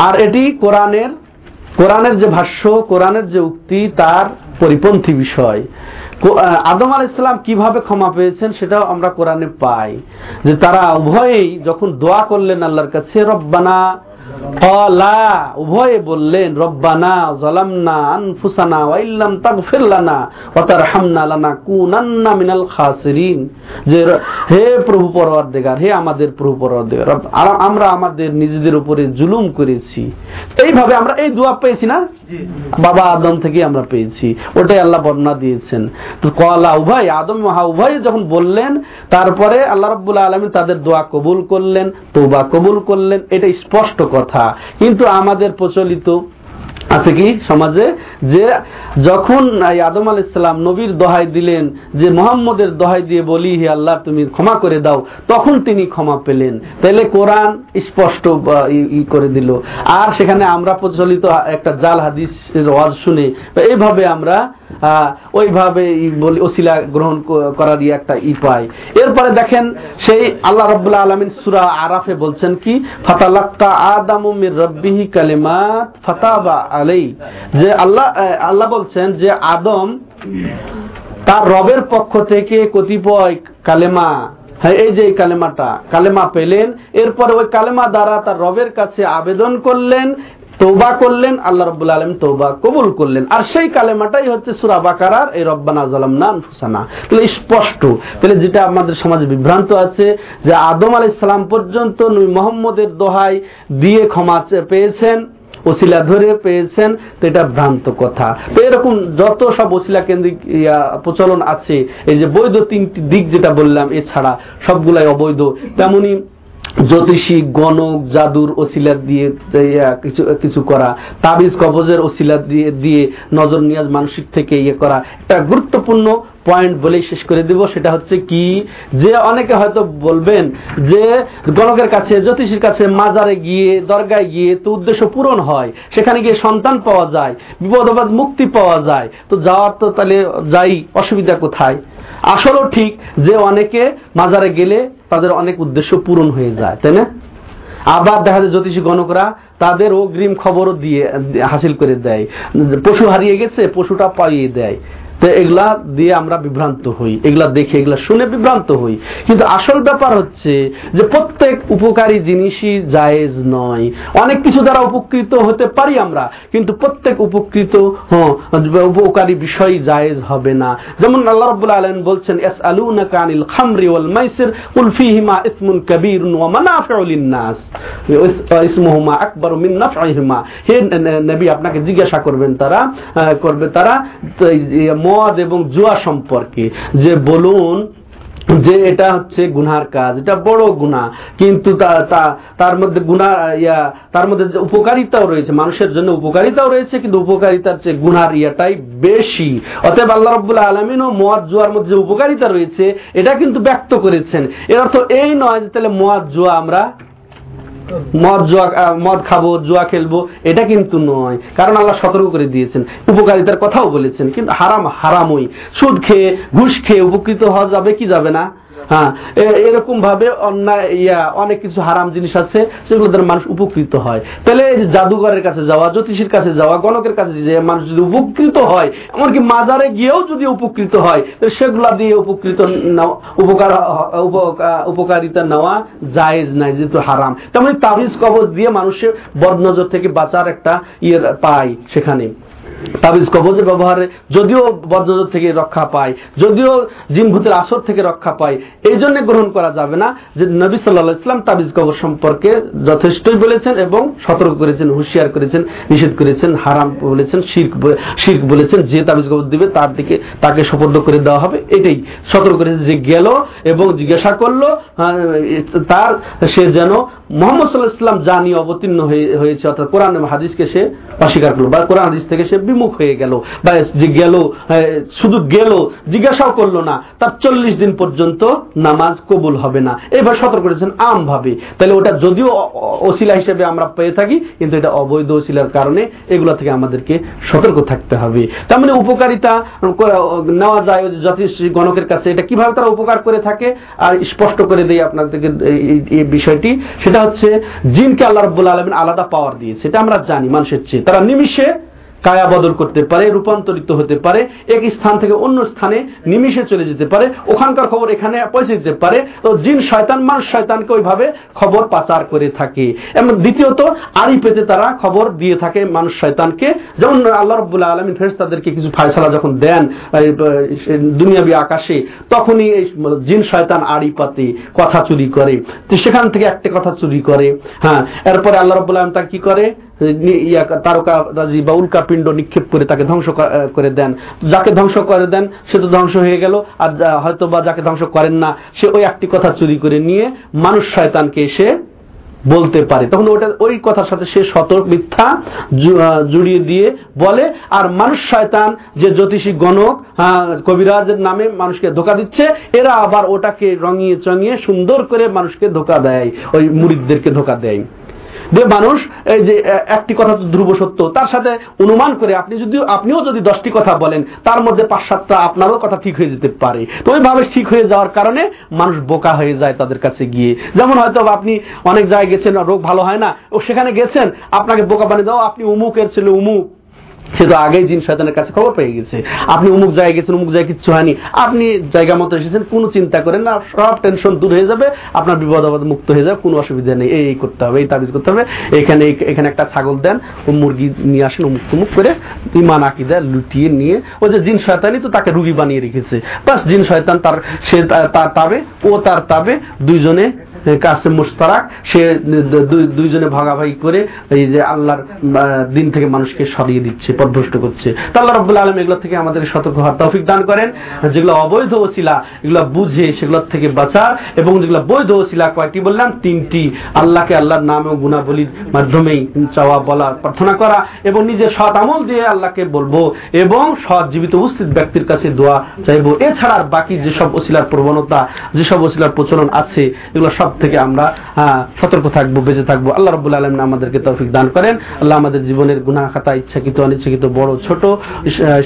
আর এটি কোরআনের কোরআনের যে ভাষ্য, কোরআনের যে উক্তি, তার পরিপন্থী বিষয়। আদম আল ইসলাম কীভাবে ক্ষমা পেয়েছেন সেটাও আমরা কোরআনে পাই। যে তারা উভয়েই যখন দোয়া করলেন আল্লাহর কাছে, রব্বানা উভয়ে বললেন, রব্বানা জলামনা আনফুসানা তাগফির লানা ওয়া তারহামনা মিনাল খাসিরিন। যে হে প্রভু পরওয়ারদিগার, হে আমাদের প্রভু পরওয়ারদিগার আমরা আমাদের নিজেদের উপরে জুলুম করেছি। এইভাবে আমরা এই দোয়া পেয়েছি না? বাবা আদম থেকে আমরা পেয়েছি। ওটাই আল্লাহ বর্ণনা দিয়েছেন। তো কলা উভয়, আদম মহা উভয় যখন বললেন, তারপরে আল্লাহ রব্বুল্লাহ আলমী তাদের দোয়া কবুল করলেন তোবা কবুল করলেন। এটা স্পষ্ট কথা। কিন্তু আমাদের প্রচলিত আছে কি সমাজে? যে যখন আদম আল ইসলাম নবীর দোহাই দিলেন, যে মোহাম্মদের দোহাই দিয়ে বলি, হে আল্লাহ, তুমি ক্ষমা করে দাও, তখন তিনি ক্ষমা পেলেন। তাহলে কোরআন স্পষ্ট ই করে দিল। আর সেখানে আমরা প্রচলিত একটা জাল হাদিস ওয়াজ শুনে এইভাবে আমরা ওইভাবে বলি, ওসিলা গ্রহণ করার একটা ই পাই এরপরে দেখেন, সেই আল্লাহ রব্বুল্লাহ আলমিন সুরা আরাফে বলছেন কি, ফাতালাক্কা আদাম রব্বিহি কালিমাত ফাতাবা আলাই যে আল্লাহ আল্লাহ বলছেন যে আদম তার রবের পক্ষ থেকে কতিপয় কালেমা হ্যাঁ এই যে কালেমাটা, কালেমা পেলেন, এরপরে ওই কালেমা দ্বারা তার রবের কাছে আবেদন করলেন তৌবা করলেন, আল্লাহ রব্বুল আলম তৌবা কবুল করলেন। আর সেই কালেমাটাই হচ্ছে সুরা বাকারার, এই রব্বানা জালাম নান ফুসানা তাহলে স্পষ্ট, তাহলে যেটা আমাদের সমাজে বিভ্রান্ত আছে, যে আদম আলাই সালাম পর্যন্ত মোহাম্মদের দোহাই দিয়ে ক্ষমা পেয়েছেন, ওসিলা ধরে পেয়েছেন, তো এটা ভ্রান্ত কথা। তো এরকম যত সব ওসিলা কেন্দ্রিক প্রচলন আছে, এই যে বৈধ তিনটি দিক যেটা বললাম, এছাড়া সবগুলাই অবৈধ, তেমনি জ্যোতিষী, গণক, জাদুর ওসিলা দিয়ে কিছু কিছু করা, তাবিজ, কবজের ওসিলা দিয়ে দিয়ে নজর নিয়াজ মানসিক থেকে ইয়ে করা, একটা গুরুত্বপূর্ণ পয়েন্ট বলেই শেষ করে দিব, সেটা হচ্ছে কি, যে অনেকে হয়তো বলবেন যে, গণকের কাছে, জ্যোতিষীর কাছে মাজারে গিয়ে, দরগায় গিয়ে তো উদ্দেশ্য পূরণ হয়, সেখানে গিয়ে সন্তান পাওয়া যায় বিপদাবাদ মুক্তি পাওয়া যায়, তো যাওয়ার তো তাহলে যাই, অসুবিধা কোথায়? আসলও ঠিক যে অনেকে মাজারে গেলে তাদের অনেক উদ্দেশ্য পূরণ হয়ে যায়, তাই না? আবার দেখা যায় জ্যোতিষী গণকরা তাদের অগ্রিম খবরও দিয়ে, হাসিল করে দেয়। পশু হারিয়ে গেছে, পশুটা পাইয়ে দেয়। তো এগুলা দিয়ে আমরা বিভ্রান্ত হই, এগুলা দেখে, এগুলা শুনে বিভ্রান্ত হই। কিন্তু আসল ব্যাপার হচ্ছে যে প্রত্যেক উপকারী জিনিসই জায়েজ নয়। অনেক কিছু দ্বারা উপকৃত হতে পারি আমরা, কিন্তু প্রত্যেক উপকৃত উপকারী বিষয় জায়েজ হবে না। যেমন আল্লাহ রব্বুল আলম বলছেন এস আলুনা কানিল খামরি ওয়াল মাইসির উলফিহিমা ইসমুন কবির ওয়া মানাফিউ লিন-নাস। ইসমুহুমা আকবার মিন নাফইহিমা। হে নবী, আপনাকে জিজ্ঞাসা করবেন তারা করবে তারা মদ এবং জুয়া সম্পর্কে যে বলুন যে এটা হচ্ছে গুনার কাজ, এটা বড় গুণা কিন্তু তার মধ্যে গুণা ইয়া, তার মধ্যে যে উপকারিতাও রয়েছে, মানুষের জন্য উপকারিতাও রয়েছে, কিন্তু উপকারিতার চেয়ে গুনার ইয়াটাই বেশি। অতএব আল্লাহ রব্বুল্লাহ আলমিনও মদ, জুয়ার মধ্যে উপকারিতা রয়েছে, এটা কিন্তু ব্যক্ত করেছেন। এর অর্থ এই নয় যে তাহলে মদ, জুয়া আমরা মদ জুয়া মদ খাব, জুয়া খেলব, এটা কিন্তু নয়। কারণ আল্লাহ সতর্ক করে দিয়েছেন। উপকারিতার কথাও বলেছেন, কিন্তু হারাম হারামই। সুদ খেয়ে, ঘুষ খেয়ে উপকৃত হওয়া যাবে কি যাবে না? হ্যাঁ এরকম ভাবে অন্যায় অনেক কিছু হারাম জিনিস আছে সেগুলো দ্বারা মানুষ উপকৃত হয়। তাহলে জাদুঘরের কাছে যাওয়া, জ্যোতিষীর কাছে যাওয়া, গণকের কাছে যে মানুষ যদি উপকৃত হয়, এমনকি মাজারে গিয়েও যদি উপকৃত হয় সেগুলা দিয়ে উপকৃত উপকার উপকারিতা নেওয়া জায়েজ নাই, যেহেতু হারাম। তেমনি তাবিজ কবজ দিয়ে মানুষের বদনজর থেকে বাঁচার একটা ইয়ে পায় সেখানে। তাবিজ কবজের ব্যবহারে, যদিও বজ্রজর থেকে রক্ষা পায়, যদিও জিনভূতের আসর থেকে রক্ষা পায়, এই জন্য গ্রহণ করা যাবে না যে নবী সাল্লাহ ইসলাম তাবিজ কবর সম্পর্কে যথেষ্টই বলেছেন এবং সতর্ক করেছেন, হুঁশিয়ার করেছেন, নিষেধ করেছেন, হারাম বলেছেন, শির্ক শির্ক বলেছেন, যে তাবিজ কবর দিবে তার দিকে, তাকে সপর্দ করে দেওয়া হবে, এটাই সতর্ক করেছে যে গেল এবং জিজ্ঞাসা করল তার সে যেন মোহাম্মদ সাল্লাহ ইসলাম জানি অবতীর্ণ হয়েছে, অর্থাৎ কোরআন হাদিসকে সে অস্বীকার করল বা কোরআন হাদিস থেকে সে বিমুখ হয়ে গেল। বা যে গেল শুধু গেল, জিজ্ঞাসাও করল না। তার চল্লিশ দিন পর্যন্ত নামাজ কবুল হবে না। এবার সতর্ক করেছেন আম ভাবে তাহলে ওটা যদিও অশিলা হিসেবে আমরা পেয়ে থাকি, কিন্তু এটা অবৈধ অশিলার কারণে এগুলো থেকে আমাদেরকে সতর্ক থাকতে হবে। তার মানে উপকারিতা নেওয়া যায় যথেষ্ট গণকের কাছে। এটা কীভাবে তারা উপকার করে থাকে? আর স্পষ্ট করে দেয় আপনাদেরকে এই বিষয়টি। সেটা হচ্ছে, জিনকে আল্লাহ রব্বুল আলমিন আলাদা পাওয়ার দিয়েছে। এটা আমরা জানি মানুষের চেয়ে। তারা নিমিশে কায়া বদল করতে পারে, রূপান্তরিত হতে পারে, এক স্থান থেকে অন্য স্থানে নিমিশে চলে যেতে পারে, ওখানকার খবর এখানে পৌঁছে দিতে পারে। তো জিন শয়তান মানুষ শয়তানকে ওইভাবে খবর পাচার করে থাকে। এবং দ্বিতীয়ত আড়ি পেতে তারা খবর দিয়ে থাকে মানুষ শয়তানকে। যেমন আল্লাহ রব্বুল্লাহ আলমিন ফেরেস তাদেরকে কিছু ফায়সালা যখন দেন দুনিয়াবি আকাশে, তখনই এই জিন শয়তান আড়ি পাতে কথা চুরি করে। তো সেখান থেকে একটা কথা চুরি করে। হ্যাঁ এরপরে আল্লাহ রব্বুল্লাহ আলম তার কি করে? উল্কা পিণ্ড নিক্ষেপ করে তাকে ধ্বংস করে দেন। যাকে ধ্বংস করে দেন, সে তো ধ্বংস হয়ে গেল, আর হয়তো বা যাকে ধ্বংস করেন না, সে ওই একটি কথা চুরি করে নিয়ে মানুষ শয়তানকে এসে বলতে পারে। তখন ওটা ওই কথার সাথে সে শত মিথ্যা জুড়িয়ে দিয়ে বলে, আর মানুষ শয়তান যে জ্যোতিষী গণক কবিরাজের নামে মানুষকে ধোকা দিচ্ছে, এরা আবার ওটাকে রঙিয়ে চঙিয়ে সুন্দর করে মানুষকে ধোকা দেয়, ওই মুরিদদেরকে ধোকা দেয়। যে মানুষ, এই যে একটি কথা তো ধ্রুব সত্য। তার সাথে অনুমান করে আপনি যদি আপনিও যদি দশটি কথা বলেন, তার মধ্যে পাঁচ সাতটা আপনারও কথা ঠিক হয়ে যেতে পারে। তো ওইভাবে ঠিক হয়ে যাওয়ার কারণে মানুষ বোকা হয়ে যায় তাদের কাছে গিয়ে। যেমন হয়তো আপনি অনেক জায়গায় গেছেন, রোগ ভালো হয় না, ও সেখানে গেছেন, আপনাকে বোকা বানিয়ে দাও, আপনি উমুকের ছেলে উমুক। সে তো আগেই জিন শয়তানের কাছে খবর পেয়ে গেছে। আপনি অমুক জায়গায় গেছেন, অমুক জায়গায় কিচ্ছু হয়নি। আপনি জায়গা মতো এসেছেন, কোনো চিন্তা করেন না, সব টেনশন দূর হয়ে যাবে, আপনার বিপদ আপদ মুক্ত হয়ে যাবে, কোনো অসুবিধা নেই, এই করতে হবে, এই তাবিজ করতে হবে। এখানে এখানে একটা ছাগল দেন, ও মুরগি নিয়ে আসেন, অমুক তুমুক করে ইমান দেয় লুটিয়ে নিয়ে, ও যে জিন শয়তানই তো তাকে রুগী বানিয়ে রেখেছে। বাস জিন শয়তান তার, সে তার তাবে, ও তার তাবে, দুইজনে কাসে মুস্তারাক সে দুইজনে ভাগাভাগি করে এই যে আল্লাহর দিন থেকে মানুষকে সরিয়ে দিচ্ছে, পদভ্রষ্ট করছে। তা আল্লাহ রব্বুল আলম এগুলো থেকে আমাদের সতর্ক হওয়ার তৌফিক দান করেন। যেগুলো অবৈধ ওসিলা, এগুলো বুঝে সেগুলোর থেকে বাঁচার এবং যেগুলো বৈধ ওসিলা কয়টি বললাম? তিনটি। আল্লাহকে আল্লাহর নাম ও গুণাবলীর মাধ্যমেই চাওয়া, বলা, প্রার্থনা করা এবং নিজের সৎ আমল দিয়ে আল্লাহকে বলব এবং সৎ জীবিত উপস্থিত ব্যক্তির কাছে দোয়া চাইব। এছাড়া বাকি যেসব ওসিলার প্রবণতা, যেসব ওসিলার প্রচলন আছে, এগুলো সব থেকে আমরা সতর্ক থাকব বেঁচে থাকব। আল্লাহ রবুল আলম আমাদেরকে তৌফিক দান করেন। আল্লাহ আমাদের জীবনের গুনা খাতা ইচ্ছাকৃত অনিচ্ছাকৃত বড় ছোট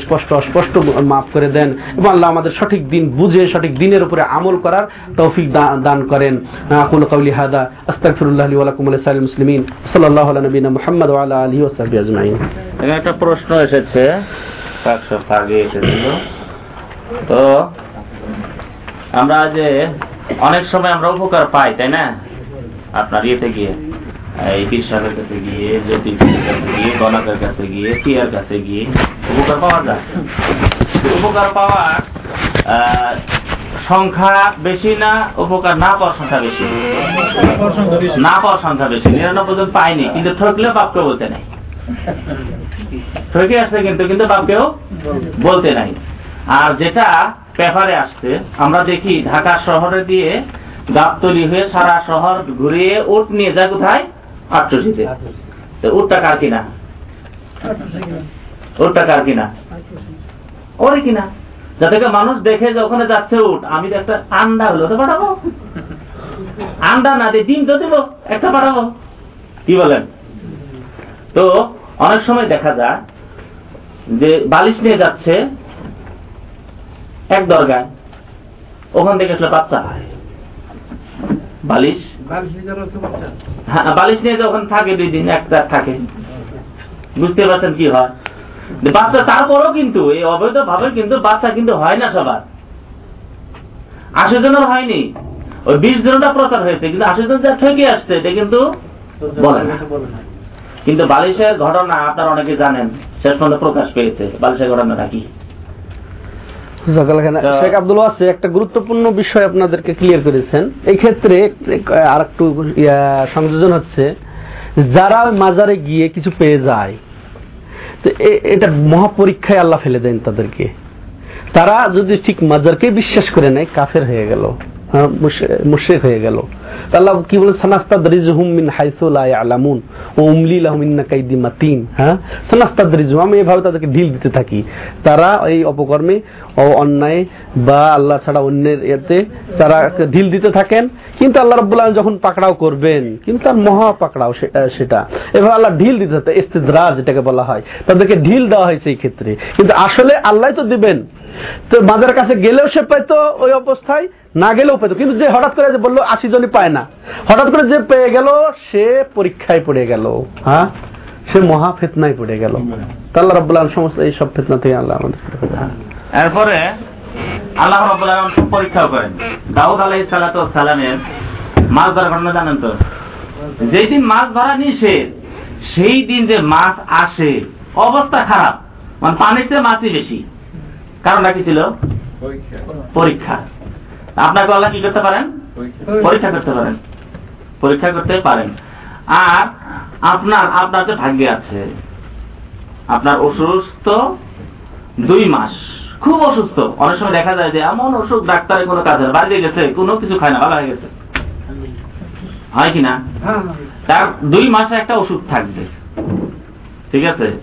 স্পষ্ট অস্পষ্ট মাফ করে দেন এবং আল্লাহ আমাদের সঠিক দিন বুঝে সঠিক দিনের উপরে আমল করার তৌফিক দান করেন। আকুল কৌলি হাদা আস্তাগফিরুল্লাহ লি ওয়া লাকুম ওয়া লিসাইল মুসলিমিন। সাল্লাল্লাহু আলা নবিনা মুহাম্মদ ওয়া আলা আলিহি ওয়া সাহবিহি আজমাইন। একটা প্রশ্ন এসেছে। এক সপ্তাহ আগে এসেছিল। তো আমরা যে অনেক সময় আমরা উপকার পাই, তাই না? আপনার ইয়েতে গিয়ে, এই কাছে গিয়ে জ্যোতিষের কাছে গিয়ে গণকের কাছে গিয়ে কাছে গিয়ে উপকার পাওয়া যায়। উপকার পাওয়ার সংখ্যা বেশি না, উপকার না পাওয়ার সংখ্যা বেশি? না পাওয়ার সংখ্যা বেশি, নিরানব্বই জন পাইনি কিন্তু ঠকলে বাপকে বলতে নাই। ঠকে আসছে কিন্তু কিন্তু বাপকেও বলতে নাই। আর যেটা পেপারে আসছে। আমরা দেখি ঢাকা শহরে দিয়ে গাবতলি হয়ে সারা শহর ঘুরিয়ে উট নিয়ে যায় কোথায়? আটচল্লিশে উটটা কার কিনা? উটটা কার কিনা? ওরে কিনা। যাতে মানুষ দেখে যে ওখানে যাচ্ছে উঠ আমি তো একটা আন্ডা হলো তো পাঠাবো। আন্ডা না দিয়ে ডিম তো দেবো, একটা পাঠাবো। কি বলেন? তো অনেক সময় দেখা যায় যে বালিশ নিয়ে যাচ্ছে এক দরগায়। ওখান থেকে আসলে বাচ্চা হয়। বালিশ? হ্যাঁ বালিশ নিয়ে যখন থাকে দুই দিন একটা থাকে। বুঝতে পারছেন কি হয়? বাচ্চা তারপরও কিন্তু এই অবৈধ ভাবে কিন্তু বাচ্চা কিন্তু হয় না সবার। আশি জনের হয়নি। ওই বিশ জনটা প্রচার হয়েছে কিন্তু আশি জন যা ঠকে আসছে এটা কিন্তু বলে না। কিন্তু বালিশের ঘটনা আপনারা অনেকে জানেন শেষ পর্যন্ত প্রকাশ পেয়েছে বালিশের ঘটনাটা কি? শেখ আব্দুল ওয়াসে একটা গুরুত্বপূর্ণ বিষয় আপনাদেরকে ক্লিয়ার করেছেন। এই ক্ষেত্রে আর একটু সংযোজন হচ্ছে যারা মাজারে গিয়ে কিছু পেয়ে যায় তো এটা মহাপরীক্ষায় আল্লাহ ফেলে দেন তাদেরকে। তারা যদি ঠিক মাজারকে বিশ্বাস করে নেয় কাফের হয়ে গেল। মুশেক হয়ে গেল। আল্লাহ কি বলে? সানাস্তাদরিজহুম মিন হাইসু লা ইয়ালামুন। উমলি লাহুম ইন্না কাইদি মাতিন। হ্যাঁ? সানাস্তাদরিজহুম, আমি এভাবে তাদেরকে ঢিল দিতে থাকি। তারা এই অপকর্মে ও অন্যায় বা আল্লাহ ছাড়া অন্যের এতে তারা ঢিল দিতে থাকেন। কিন্তু আল্লাহ রাব্বুল আলামিন যখন পাকড়াও করবেন, কিন্তু আর মহা পাকড়াও সেটা। এভাবে আল্লাহ ঢিল দিতে থাকে ইস্তিদরাজ যেটাকে বলা হয়। তাদেরকে ঢিল দেওয়া হয় সেই ক্ষেত্রে। কিন্তু আসলে আল্লাহ তো দিবেন। তো বাজারের কাছে গেলেও সে পাইতো ওই অবস্থায় না গেলেও পেত। কিন্তু যে হঠাৎ করে যে বলল আশি জনই পায় না। হঠাৎ করে যে পেয়ে গেল সে পরীক্ষায় পড়ে গেল। হ্যাঁ? সে মহা ফেতনায় পড়ে গেল। আল্লাহ রব্বুল আলম সমস্ত এই সব ফেতনা থেকে আল্লাহ আমাদের এরপরে আল্লাহ রব্বুল আলম পরীক্ষা করেন। দাউদ আলাই সালাত সালামের মাছ ধরার ঘটনা জানেন তো? যেই দিন মাছ ধরা নিষেধ সেই দিন যে মাছ আসে অবস্থা খারাপ। মানে পানিতে মাছই বেশি। কারণটা কি ছিল? পরীক্ষা। আপনাকে আল্লাহ কি করতে পারেন? পরীক্ষা। করতে পারেন। পরীক্ষা করতে পারেন। আর আপনার আপনার যে ভাগ্যে আছে আপনার অসুস্থ দুই মাস। খুব অসুস্থ। অনেক সময় দেখা যায় যে এমন অসুখ ডাক্তারের কোনো কাজে বাড়িতে গেছে কোনো কিছু খায় না ভালো হয়ে গেছে। হয় কিনা তার দুই মাসে একটা ওষুধ থাকবে। ঠিক আছে?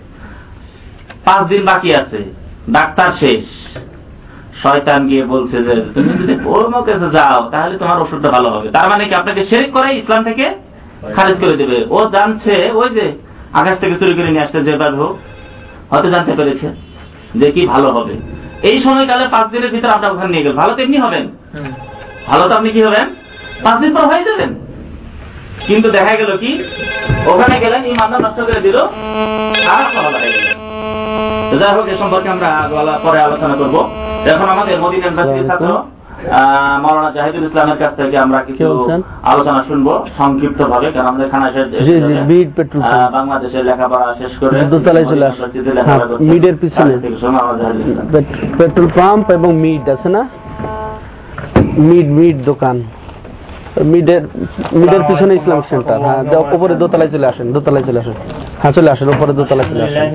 পাঁচ দিন বাকি আছে। ডাক্তার শেষ। শয়তান গিয়ে বলছে যে, তুমি যদি ওর কাছে যাও, তাহলে তোমার ওষুধটা ভালো হবে। তার মানে কি, আপনাকে শেরিক করে ইসলাম থেকে খারিজ করে দেবে। ও জানছে, ওই যে আকাশ থেকে চুরি করে নিয়ে আসতে যে বাদ হোক, হয়তো জানতে পেরেছে যে কি ভালো হবে। এই সময়কালে পাঁচ দিনের ভিতরে আপনার ওখানে নিয়ে গেল ভালো তো এমনি হবেন। ভালো তো আপনি কি হবেন? পাঁচ দিন পর হয়ে যাবেন। কিন্তু দেখা গেল কি, ওখানে গেলেন, ইমানটা নষ্ট করে দিল, আর যাই হোক, এ সম্পর্কে আমরা পরে আলোচনা করব। এখন আমাদের মদিনা ইউনিভার্সিটির ছাত্র আহ, মাওলানা জাহিদুল ইসলামের কাছ থেকে আমরা কিছু আলোচনা শুনব সংক্ষিপ্ত ভাবে কারণ আমাদের খানা শেষ। বাংলাদেশের লেখাপড়া শেষ করে দোতলায় চলে আসে। হ্যাঁ। মিডের পিছনে। পেট্রোল পাম্প এবং মিড আছে না মিড মিড দোকান মিডের মিডের পিছনে ইসলামিক সেন্টার হ্যাঁ যাও, উপরে দোতলায় চলে আসেন দোতলায় চলে আসেন হ্যাঁ চলে আসেন উপরে দোতলায় চলে আসেন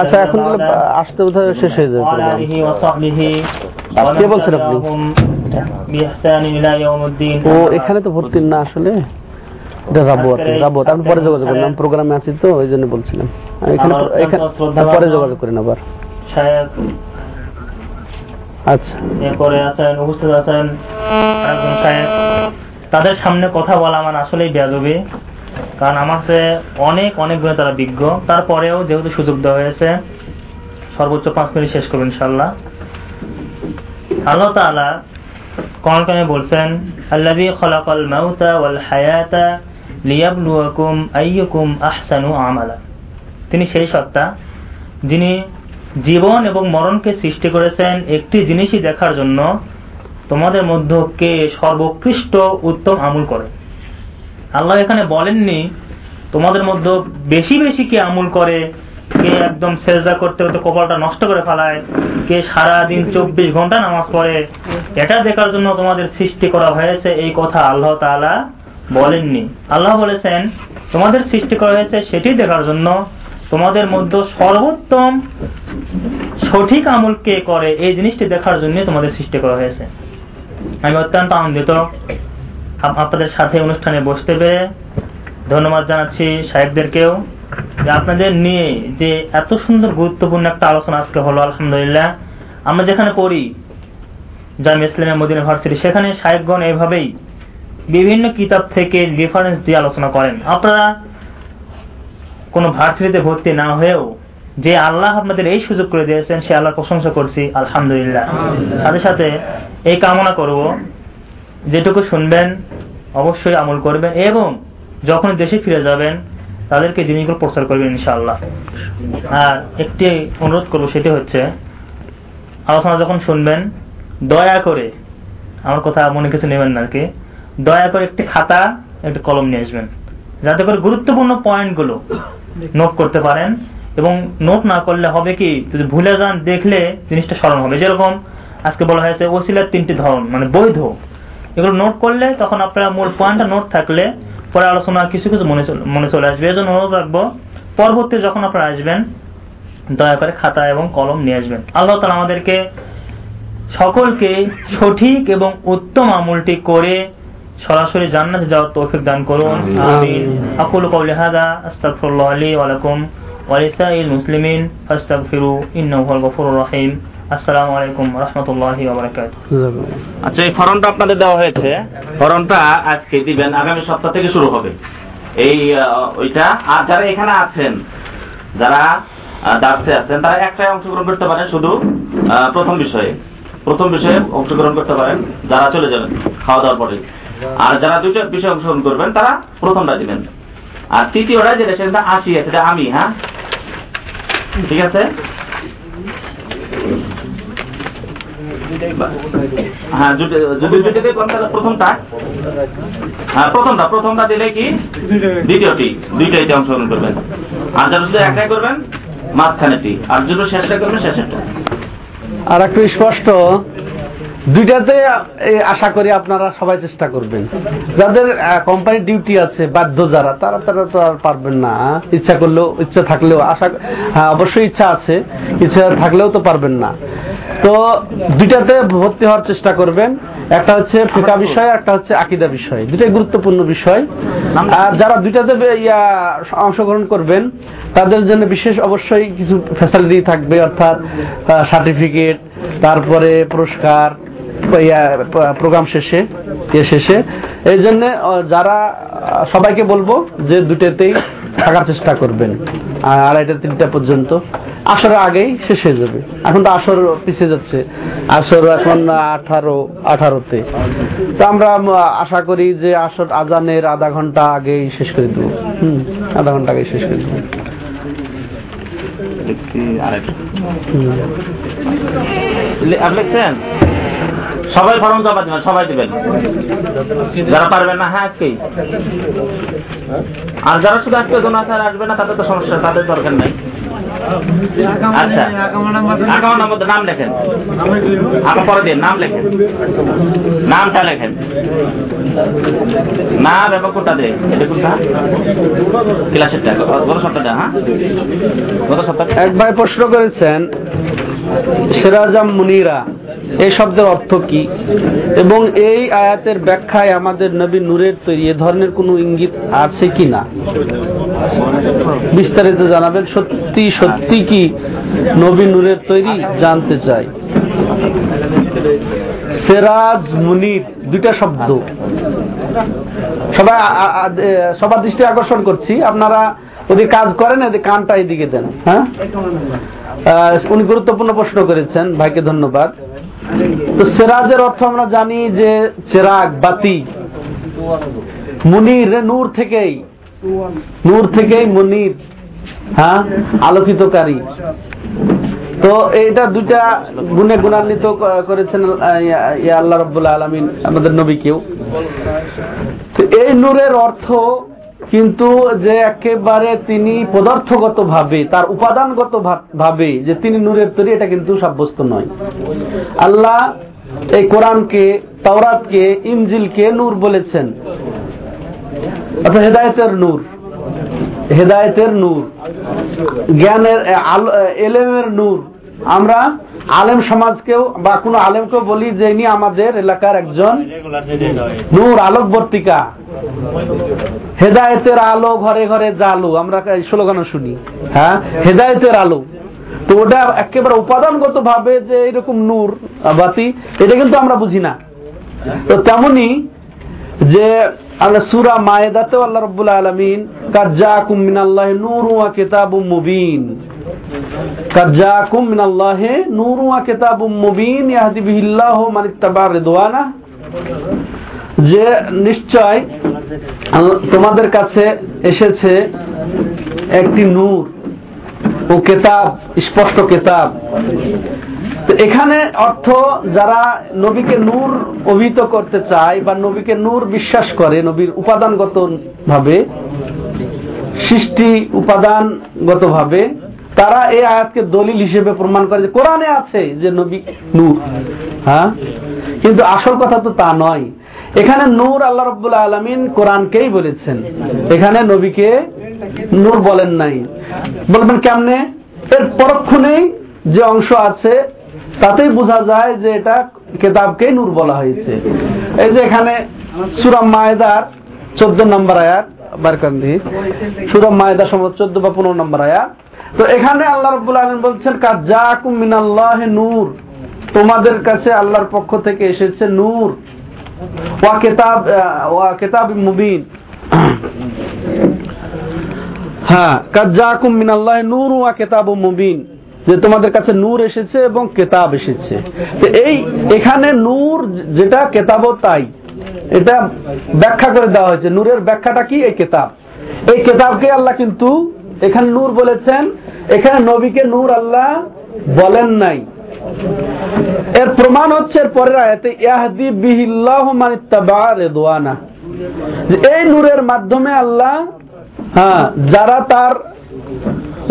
আচ্ছা এখন আসতে বোধহয় শেষ হয়ে যাবে কে বলছেন আপনি? ও এখানে তো ভর্তি না আসলে? আমি পরে যোগাযোগ করলাম প্রোগ্রামে আছি তো ওই জন্য বলছিলাম। পরে যোগাযোগ করেন আবার। আচ্ছা। আছেন তাদের সামনে কথা বলা আমার আসলেই বেয়াদবে। কারণ আমার চেয়ে অনেক অনেক গুণে তারা বিজ্ঞ। তারপরেও যেহেতু সুযোগ দেওয়া হয়েছে, সর্বোচ্চ পাঁচ মিনিট শেষ করবেন ইনশাল্লাহ আল্লাহ কারিমে বলছেন খালাকাল মাউতা ওয়াল হায়াতা লিয়াবলুয়াকুম আহসানু আমালা। তিনি সেই সত্তা যিনি জীবন এবং মরণকে সৃষ্টি করেছেন একটি জিনিসই দেখার জন্য তোমাদের মধ্যে কে সর্বোৎকৃষ্ট উত্তম আমল করে। আল্লাহ এখানে বলেননি তোমাদের মধ্যে বেশি বেশি কে আমল করে কে একদম সেজদা করতে করতে কপালটা নষ্ট করে ফেলায় কে সারা দিন চব্বিশ ঘণ্টা নামাজ পড়ে এটা দেখার জন্য তোমাদের সৃষ্টি করা হয়েছে এই কথা আল্লাহ তাআলা বলেননি। আল্লাহ বলেছেন তোমাদের সৃষ্টি করা হয়েছে সেটি দেখার জন্য তোমাদের মধ্যে সর্বোত্তম সঠিক আমল কে করে এই জিনিসটি দেখার জন্য তোমাদের সৃষ্টি করা হয়েছে। আমি অত্যন্ত আনন্দিত। আপনাদের সাথে অনুষ্ঠানে বসতে পেরে ধন্যবাদ জানাচ্ছি সাহেবদেরকেও যে আপনাদের নিয়ে যে এত সুন্দর গুরুত্বপূর্ণ একটা আলোচনা আজকে হলো, আলহামদুলিল্লাহ। আমরা যেখানে পড়ি, জামি ইসলামের মদিনা ভার্সিটি, সেখানে সাহেবগণ এইভাবেই বিভিন্ন কিতাব থেকে রেফারেন্স দিয়ে আলোচনা করেন। আপনারা কোনো ভার্সিটিতে ভর্তি না হয়েও যে আল্লাহ আপনাদের এই সুযোগ করে দিয়েছেন, সে আল্লাহ প্রশংসা করছি, আলহামদুলিল্লাহ। সাথে সাথে এই কামনা করব, যেটুকু শুনবেন অবশ্যই আমল করবেন এবং যখন দেশে ফিরে যাবেন, তাদেরকে জিনিসগুলো প্রচার করবেন ইনশাআল্লাহ। আর একটি অনুরোধ করব, সেটি হচ্ছে, আলোচনা যখন শুনবেন, দয়া করে, আমার কথা মনে কিছু নেবেন না আর কি, দয়া করে একটি খাতা, একটি কলম নিয়ে আসবেন। যাতে করে গুরুত্বপূর্ণ পয়েন্টগুলো নোট করতে পারেন এবং নোট না করলে হবে কি, যদি ভুলে যান, দেখলে জিনিসটা স্মরণ হবে। যেরকম আজকে বলা হয়েছে, ওসিলার তিনটি ধরন মানে বৈধ। এগুলো নোট করলে তখন আপনারা মূল পয়েন্টটা নোট থাকলে পরে আলোচনা কিছু কিছু মনে মনে চলে আসবে। এই জন্য অনুরোধ রাখব পরবর্তী যখন আপনারা আসবেন দয়া করে খাতা এবং কলম নিয়ে আসবেন। আল্লাহ তালা আমাদেরকে সকলকে সঠিক এবং উত্তম আমলটি করে সরাসরি জান্নাতে যাওয়ার তৌফিক দান করুন। আমিন। আকুলু কওলি হাদা আস্তাগফিরুল্লাহ লি ওয়া লাকুম। ওয়া লিসাইল মুসলিমিন ফাস্তাগফিরু ইন্নাহু হুয়াল গফুরুর রহিম। আসসালামু আলাইকুম রাহমাতুল্লাহি। আচ্ছা এই ফর্মটা আপনাদের দেওয়া হয়েছে। ফর্মটা আজকে দিবেন আগামী সপ্তাহ থেকে শুরু হবে। এই ওইটা আর যারা এখানে আছেন যারা দার্সে আছেন তারা একটাই অংশগ্রহণ করতে পারেন শুধু প্রথম বিষয়ে। প্রথম বিষয়ে অংশগ্রহণ করতে পারেন যারা চলে যাবেন খাওয়া দাওয়ার পরে। আর যারা দুইটা বিষয়ে অংশগ্রহণ করবেন তারা প্রথমটা দিবেন। আর তৃতীয়টা যেটা সেটা আশি আছে সেটা আমি হ্যাঁ? ঠিক আছে? হ্যাঁ হ্যাঁ প্রথমটা। প্রথমটা দিলে কি? দ্বিতীয়টি। অংশগ্রহণ করবেন। আর যারা করবেন মাঝখানেটি আর শেষটা করবেন, শেষেরটা। আর একটু স্পষ্ট। দুইটাতে আশা করি আপনারা সবাই চেষ্টা করবেন। যাদের কোম্পানির ডিউটি আছে, বাধ্য যারা, তারা তারা তো আর পারবেন না? ইচ্ছা করলেও ইচ্ছা থাকলেও আশা হ্যাঁ অবশ্যই ইচ্ছা আছে। ইচ্ছা থাকলেও তো পারবেন না। তো দুইটাতে ভর্তি হওয়ার চেষ্টা করবেন। একটা হচ্ছে ফিকা বিষয় একটা হচ্ছে আকিদা বিষয়। দুটাই গুরুত্বপূর্ণ বিষয়। আর যারা দুইটাতে ইয়া অংশগ্রহণ করবেন তাদের জন্য বিশেষ অবশ্যই কিছু ফ্যাসিলিটি থাকবে অর্থাৎ সার্টিফিকেট তারপরে পুরস্কার প্রোগ্রাম শেষে ইয়ে শেষে। এই জন্য যারা, সবাইকে বলব যে দুটেতেই থাকার চেষ্টা করবেন। আড়াইটা, তিনটা পর্যন্ত। আসরের আগেই শেষ হয়ে যাবে। এখন তো আসর পিছিয়ে যাচ্ছে। আসর এখন আঠারো, আঠারোতে। তো আমরা আশা করি যে আসর আজানের আধা ঘণ্টা আগেই শেষ করে দেবো। হুম, আধা ঘণ্টা আগেই শেষ করে দেবো। লিখছেন? সবাই ফর্ম জমা দিবেন, সবাই দিবেন। যারা পারবেন না হ্যাঁ আজকেই। আর যারা শুধু আজকে দোনা আসবে না, তাদের তো সমস্যা, তাদের দরকার নাই। আচ্ছা। আগামী নাম লেখেন। পরে দিন, নাম লেখেন। নামটা লেখেন। নাম এবং কোনটা দে? এটা কোনটা? ক্লাসেরটা গত সপ্তাহটা হ্যাঁ? গত সপ্তাহ এক ভাই প্রশ্ন করেছেন, সেরাজাম মুনিরা। এই শব্দের অর্থ কি? এবং এই আয়াতের ব্যাখ্যায় আমাদের নবী নূরের তৈরি এ ধরনের কোনো ইঙ্গিত আছে কি না? বিস্তারিত জানাবেন, সত্যি সত্যি কি নবী নূরের তৈরি? জানতে চাই। সেরাজ মুনির, দুইটা শব্দ। সবাই সবার দৃষ্টি আকর্ষণ করছি। আপনারা যদি কাজ করেন এদিকে কানটা এদিকে দেন হ্যাঁ? উনি গুরুত্বপূর্ণ প্রশ্ন করেছেন, ভাইকে ধন্যবাদ। তো সেরাজের অর্থ আমরা জানি যে চেরাগ, বাতি। মুনির নূর থেকেই। নূর থেকেই মুনির হ্যাঁ? আলোকিতকারী। তো এইটা দুইটা গুণে গুণান্বিত করেছেন আল্লাহ রব্বুল আলমিন, আমাদের নবীকেও এই নূরের অর্থ কিন্তু যে একেবারে তিনি পদার্থগত ভাবে তার উপাদানগত ভাবে যে তিনি নূরের তৈরি, এটা কিন্তু সাব্যস্ত নয়। আল্লাহ এই কোরআনকে, তাওরাতকে ইমজিলকে নূর বলেছেন। হেদায়েতের নূর। হেদায়েতের নূর। জ্ঞানের এলেমের নূর। আমরা আলেম সমাজকেও বা কোনো আলেমকেও বলি যে ইনি আমাদের এলাকার একজন নূর আলোকবর্তিকা হেদায়েতের আলো ঘরে ঘরে জালো। আমরা এই স্লোগানও শুনি। হ্যাঁ? হেদায়েতের আলো। তো ওটা একেবারে উপাদানগত ভাবে যে এরকম নূর বাতি এটা কিন্তু আমরা বুঝি না। তো তেমনি যে আল্লাহ সুরা মায়েদাতেও আল্লাহ রব্বুল আলমিন কাজ্জাকুম মিনাল্লাহ নূর ওয়া কিতাবুম মুবিন। কাজ্জাকুম মিনাল্লাহ নূর ওয়া কিতাবুম মুবিন, ইয়াহদি বিহিল্লাহু মান ইত্তাবা রিদওয়ানা। যে নিশ্চয় তোমাদের কাছে এসেছে একটি নূর, ও কেতাব, স্পষ্ট কেতাব। এখানে অর্থ যারা নবীকে নূর অভিহিত করতে চায় বা নবীকে নূর বিশ্বাস করে, নবীর উপাদানগত ভাবে সৃষ্টি উপাদানগত ভাবে তারা এই আয়াতকে দলিল হিসেবে প্রমাণ করে যে কোরআনে আছে যে নবী নূর। হ্যাঁ? কিন্তু আসল কথা তো তা নয়। এখানে নূর আল্লাহ রব্বুল আলমিন কোরআনকেই বলেছেন। এখানে নবীকে নূর বলেন নাই। বলবেন কেমনে? এর পরক্ষণেই যে অংশ আছে, তাতেই বোঝা যায় যে এটা কেতাবকেই নূর বলা হয়েছে। এই যে এখানে সুরাম মায়েদার চোদ্দ নম্বর আয়াত, বারকান্দি। সুরাম মায়েদার সম্ভবত চোদ্দ বা পনেরো নম্বর আয়াত। তো এখানে আল্লাহ রব্বুল আলম বলছেন কাজাকুম মিনাল্লাহ নূর। তোমাদের কাছে আল্লাহর পক্ষ থেকে এসেছে নূর। ওয়া কেতাব ওয়া কেতাব মুবিন। হ্যাঁ কাজাকুম মিনাল্লাহ নূর ওয়া কেতাব মুবিন। যে তোমাদের কাছে নূর এসেছে এবং কেতাব এসেছে। এই, এখানে নূর যেটা, কেতাবও তাই। এটা ব্যাখ্যা করে দেওয়া হয়েছে। নূরের ব্যাখ্যাটা কি? এই কেতাব। এই কেতাবকে আল্লাহ কিন্তু এখানে নূর বলেছেন। এখানে নবীকে নূর আল্লাহ বলেন নাই। এর প্রমাণ হচ্ছে এর পরের আয়াতে, ইয়াহদি বিহিল্লাহু মান ইত্তাবা রিদওয়ানা। যে এই নূরের মাধ্যমে আল্লাহ হ্যাঁ যারা তার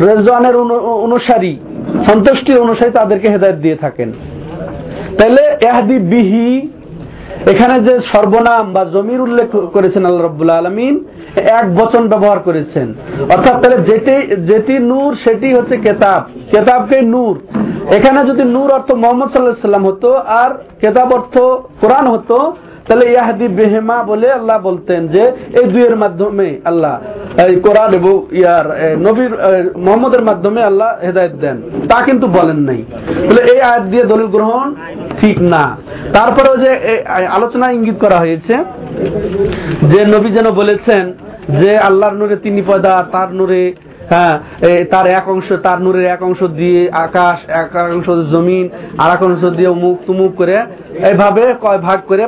রেজওয়ানের অনু- অনুসারী সন্তুষ্টির অনুসারী তাদেরকে হেদায়েত দিয়ে থাকেন। তাহলে এহাদি বিহি, এখানে যে সর্বনাম বা জমির উল্লেখ করেছেন আল্লাহ রব্বুল্লা আলমিন, এক বচন ব্যবহার করেছেন। অর্থাৎ তাহলে যেটি যেটি নূর, সেটি হচ্ছে কেতাব। কেতাবকে নূর। এখানে যদি নূর অর্থ মোহাম্মদ সাল্লাহ সাল্লাম হতো, আর কেতাব অর্থ কোরআন হতো তাহলে ইয়াহাদি বেহেমা বলে আল্লাহ বলতেন যে, এই দুইয়ের মাধ্যমে আল্লাহ, এই কোরআন এবং ইয়ার নবীর মোহাম্মদের মাধ্যমে আল্লাহ হেদায়েত দেন। তা কিন্তু বলেন নাই। বলে এই আয়াত দিয়ে দলিল গ্রহণ ঠিক না। তারপরেও যে আলোচনা ইঙ্গিত করা হয়েছে যে, নবী যেন বলেছেন যে, আল্লাহর নূরে তিনি পয়দা, তার নূরে হ্যাঁ তার এক অংশ, তার নূরের এক অংশ দিয়ে আকাশ, এক অংশ জমিন, আর এক অংশ দিয়ে মুখ তুমুক করে এইভাবে কয় ভাগ করে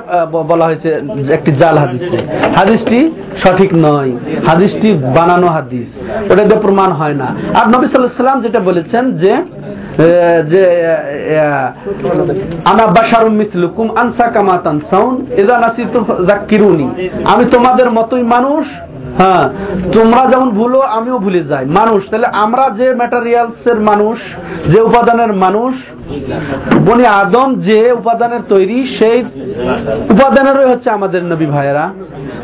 বলা হয়েছে একটি জাল হাদিসে হাদিসটি সঠিক নয়। হাদিসটি বানানো হাদিস। ওটা দিয়ে প্রমাণ হয় না। আর নবী সাল্লাম যেটা বলেছেন যে যে আনা বাশারুম মিসলুকুম আনসা কামা তানসাউন, ইযা নাসিতু যাক্কিরুনি আমি তোমাদের মতোই মানুষ হ্যাঁ তোমরা যেমন ভুলো, আমিও ভুলে যাই। মানুষ, তাহলে আমরা যে ম্যাটেরিয়ালস এর মানুষ, যে উপাদানের মানুষ, বনি আদম যে উপাদানের তৈরি, সেই উপাদানের হচ্ছে আমাদের নবী ভাইয়েরা।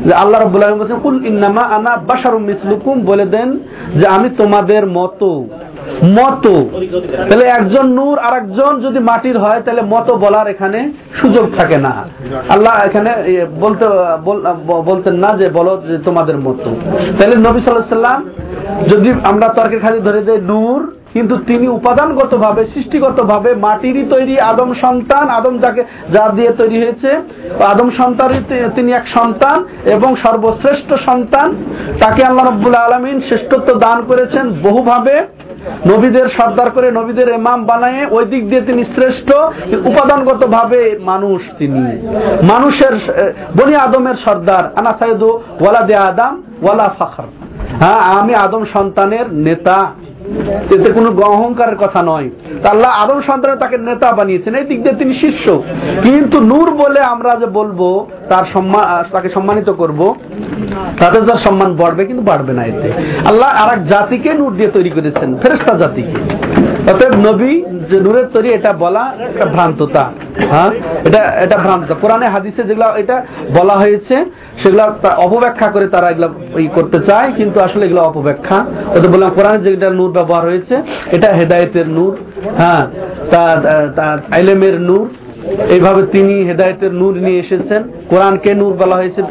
যে আল্লাহ রাব্বুল আলামিন বলেছেন, কুল ইন্নামা আনা বাশারুম মিসলুকুম, বলে দেন যে, আমি তোমাদের মতো মতো। তাহলে একজন নূর আর একজন যদি মাটির হয়, তাহলে মতো বলার এখানে সুযোগ থাকে না। আল্লাহ এখানে বলতে বলতেন না যে, বলো যে তোমাদের মতো। তাহলে নবী সাল্লাম যদি আমরা তর্কের খালি ধরে দেই, নূর কিন্তু তিনি উপাদানগত ভাবে সৃষ্টিগত ভাবে মাটিরই তৈরি আদম সন্তান, আদম যাকে, যা দিয়ে তৈরি হয়েছে, আদম সন্তানই তিনি এক সন্তান এবং সর্বশ্রেষ্ঠ সন্তান। তাকে আল্লাহ রব্বুল আলমিন শ্রেষ্ঠত্ব দান করেছেন বহুভাবে। নবীদের সর্দার করে নবীদের এমাম বানায় ওই দিক দিয়ে তিনি শ্রেষ্ঠ উপাদানগত ভাবে মানুষ তিনি। মানুষের বনি আদমের সর্দার, আনা সাইদু ওয়ালা দে আদম ওয়ালা ফাখর। হ্যাঁ আমি আদম সন্তানের নেতা। এতে কোনো অহংকারের কথা নয়। আল্লাহ আদম সন্তানের তাকে নেতা বানিয়েছেন, এই দিক দিয়ে তিনি শিষ্য। কিন্তু নূর বলে আমরা যে বলব, তার সম্মান তাকে সম্মানিত করব, তাতে তার সম্মান বাড়বে, কিন্তু বাড়বে না এতে। আল্লাহ আর জাতিকে নূর দিয়ে তৈরি করেছেন ফেরেস্তা জাতিকে। অতএব নবী যে নূরের তৈরি, এটা বলা একটা ভ্রান্ততা। হ্যাঁ? এটা এটা ভ্রান্ত কোরআনে, হাদিসে যেগুলো এটা বলা হয়েছে, সেগুলো অপব্যাখ্যা করে তারা এগুলো ই করতে চায়, কিন্তু আসলে এগুলো অপব্যাখ্যা। ওদের বললাম, কোরআনে যেটা নূর ব্যবহার হয়েছে, এটা হেদায়েতের নূর হ্যাঁ? তা, আইলেমের নূর এইভাবে তিনি হেদায়তের নূর নিয়ে এসেছেন। কোরআনকে নূর বলা হয়েছে,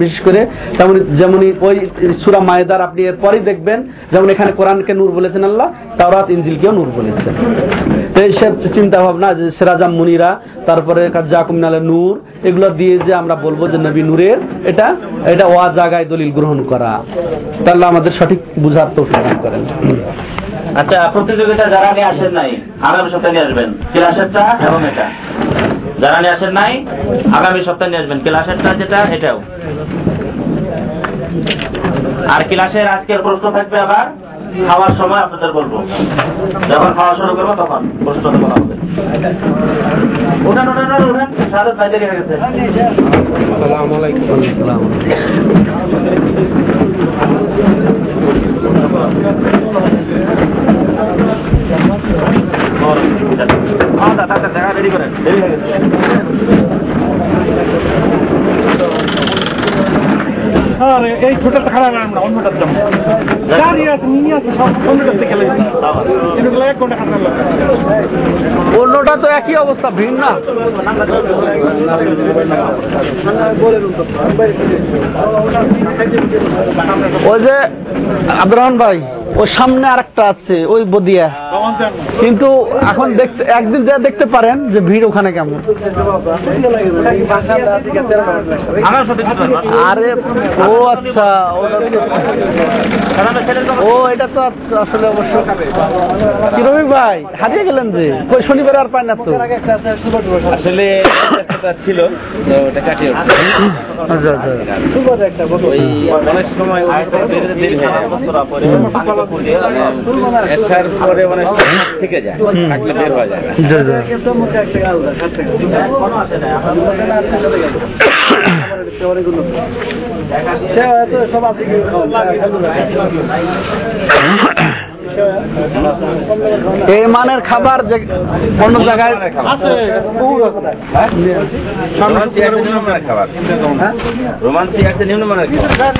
বিশেষ করে তেমন, যেমন ওই সুরা মায়েদার আপনি এর পরেই দেখবেন, যেমন এখানে কোরআনকে নূর বলেছেন আল্লাহ, তাওরাত ইঞ্জিলকেও নূর বলেছেন। তো এইসব চিন্তা ভাবনা যে সেরাজাম মুনিরা, তারপরে জাকুম নালে নূর, এগুলো দিয়ে যে আমরা বলব যে নবী নূরের এটা এটা ওয়া জায়গায় দলিল গ্রহণ করা। তাহলে আমাদের সঠিক বুঝার তো করেন। আচ্ছা প্রতিযোগিতা যারা নিয়ে আসেন নাই, আগামী সপ্তাহে নিয়ে আসবেন, ক্লাসেরটা এবং এটা। যারা নিয়ে আসেন নাই, আগামী সপ্তাহে নিয়ে আসবেন, ক্লাসেরটা যেটা, এটাও। আর ক্লাসের আজকের প্রশ্ন থাকবে আবার খাওয়ার সময় আপনাদের বলব। যখন খাওয়া শুরু করব তখন প্রশ্ন বলা হবে উঠান উঠান উঠান, বাইরে রেখে গেছে। আচ্ছা, আচ্ছা, রেডি করেন। দেরি হয়ে গেছে। এই ছোটটা খারাপ আমরা আছে সব অন্যটা তো একই অবস্থা, ভিন্ন। না ওই যে আব্দুর রহমান ভাই, ওর সামনে আরেকটা আছে, ওই বদিয়া। কিন্তু এখন দেখতে একদিন যা দেখতে পারেন যে ভিড় ওখানে কেমন। আরে ও আচ্ছা ও এটা তো আচ্ছা, আসলে অবশ্য। কি রবি ভাই হারিয়ে গেলেন যে? কই শনিবার আর পায় না তো? আসলে ছিল তো ওটা কাটিয়ে আচ্ছা আচ্ছা। ওই অনেক সময় পরে অনেক সময় থেকে যায় থাকলে বের হওয়া যায়। না। জি, জি। এই মানের খাবার যে অন্য জায়গায় নিম্নমানের খাবার। রোমান্সি আছে নিম্নমানের খাবার।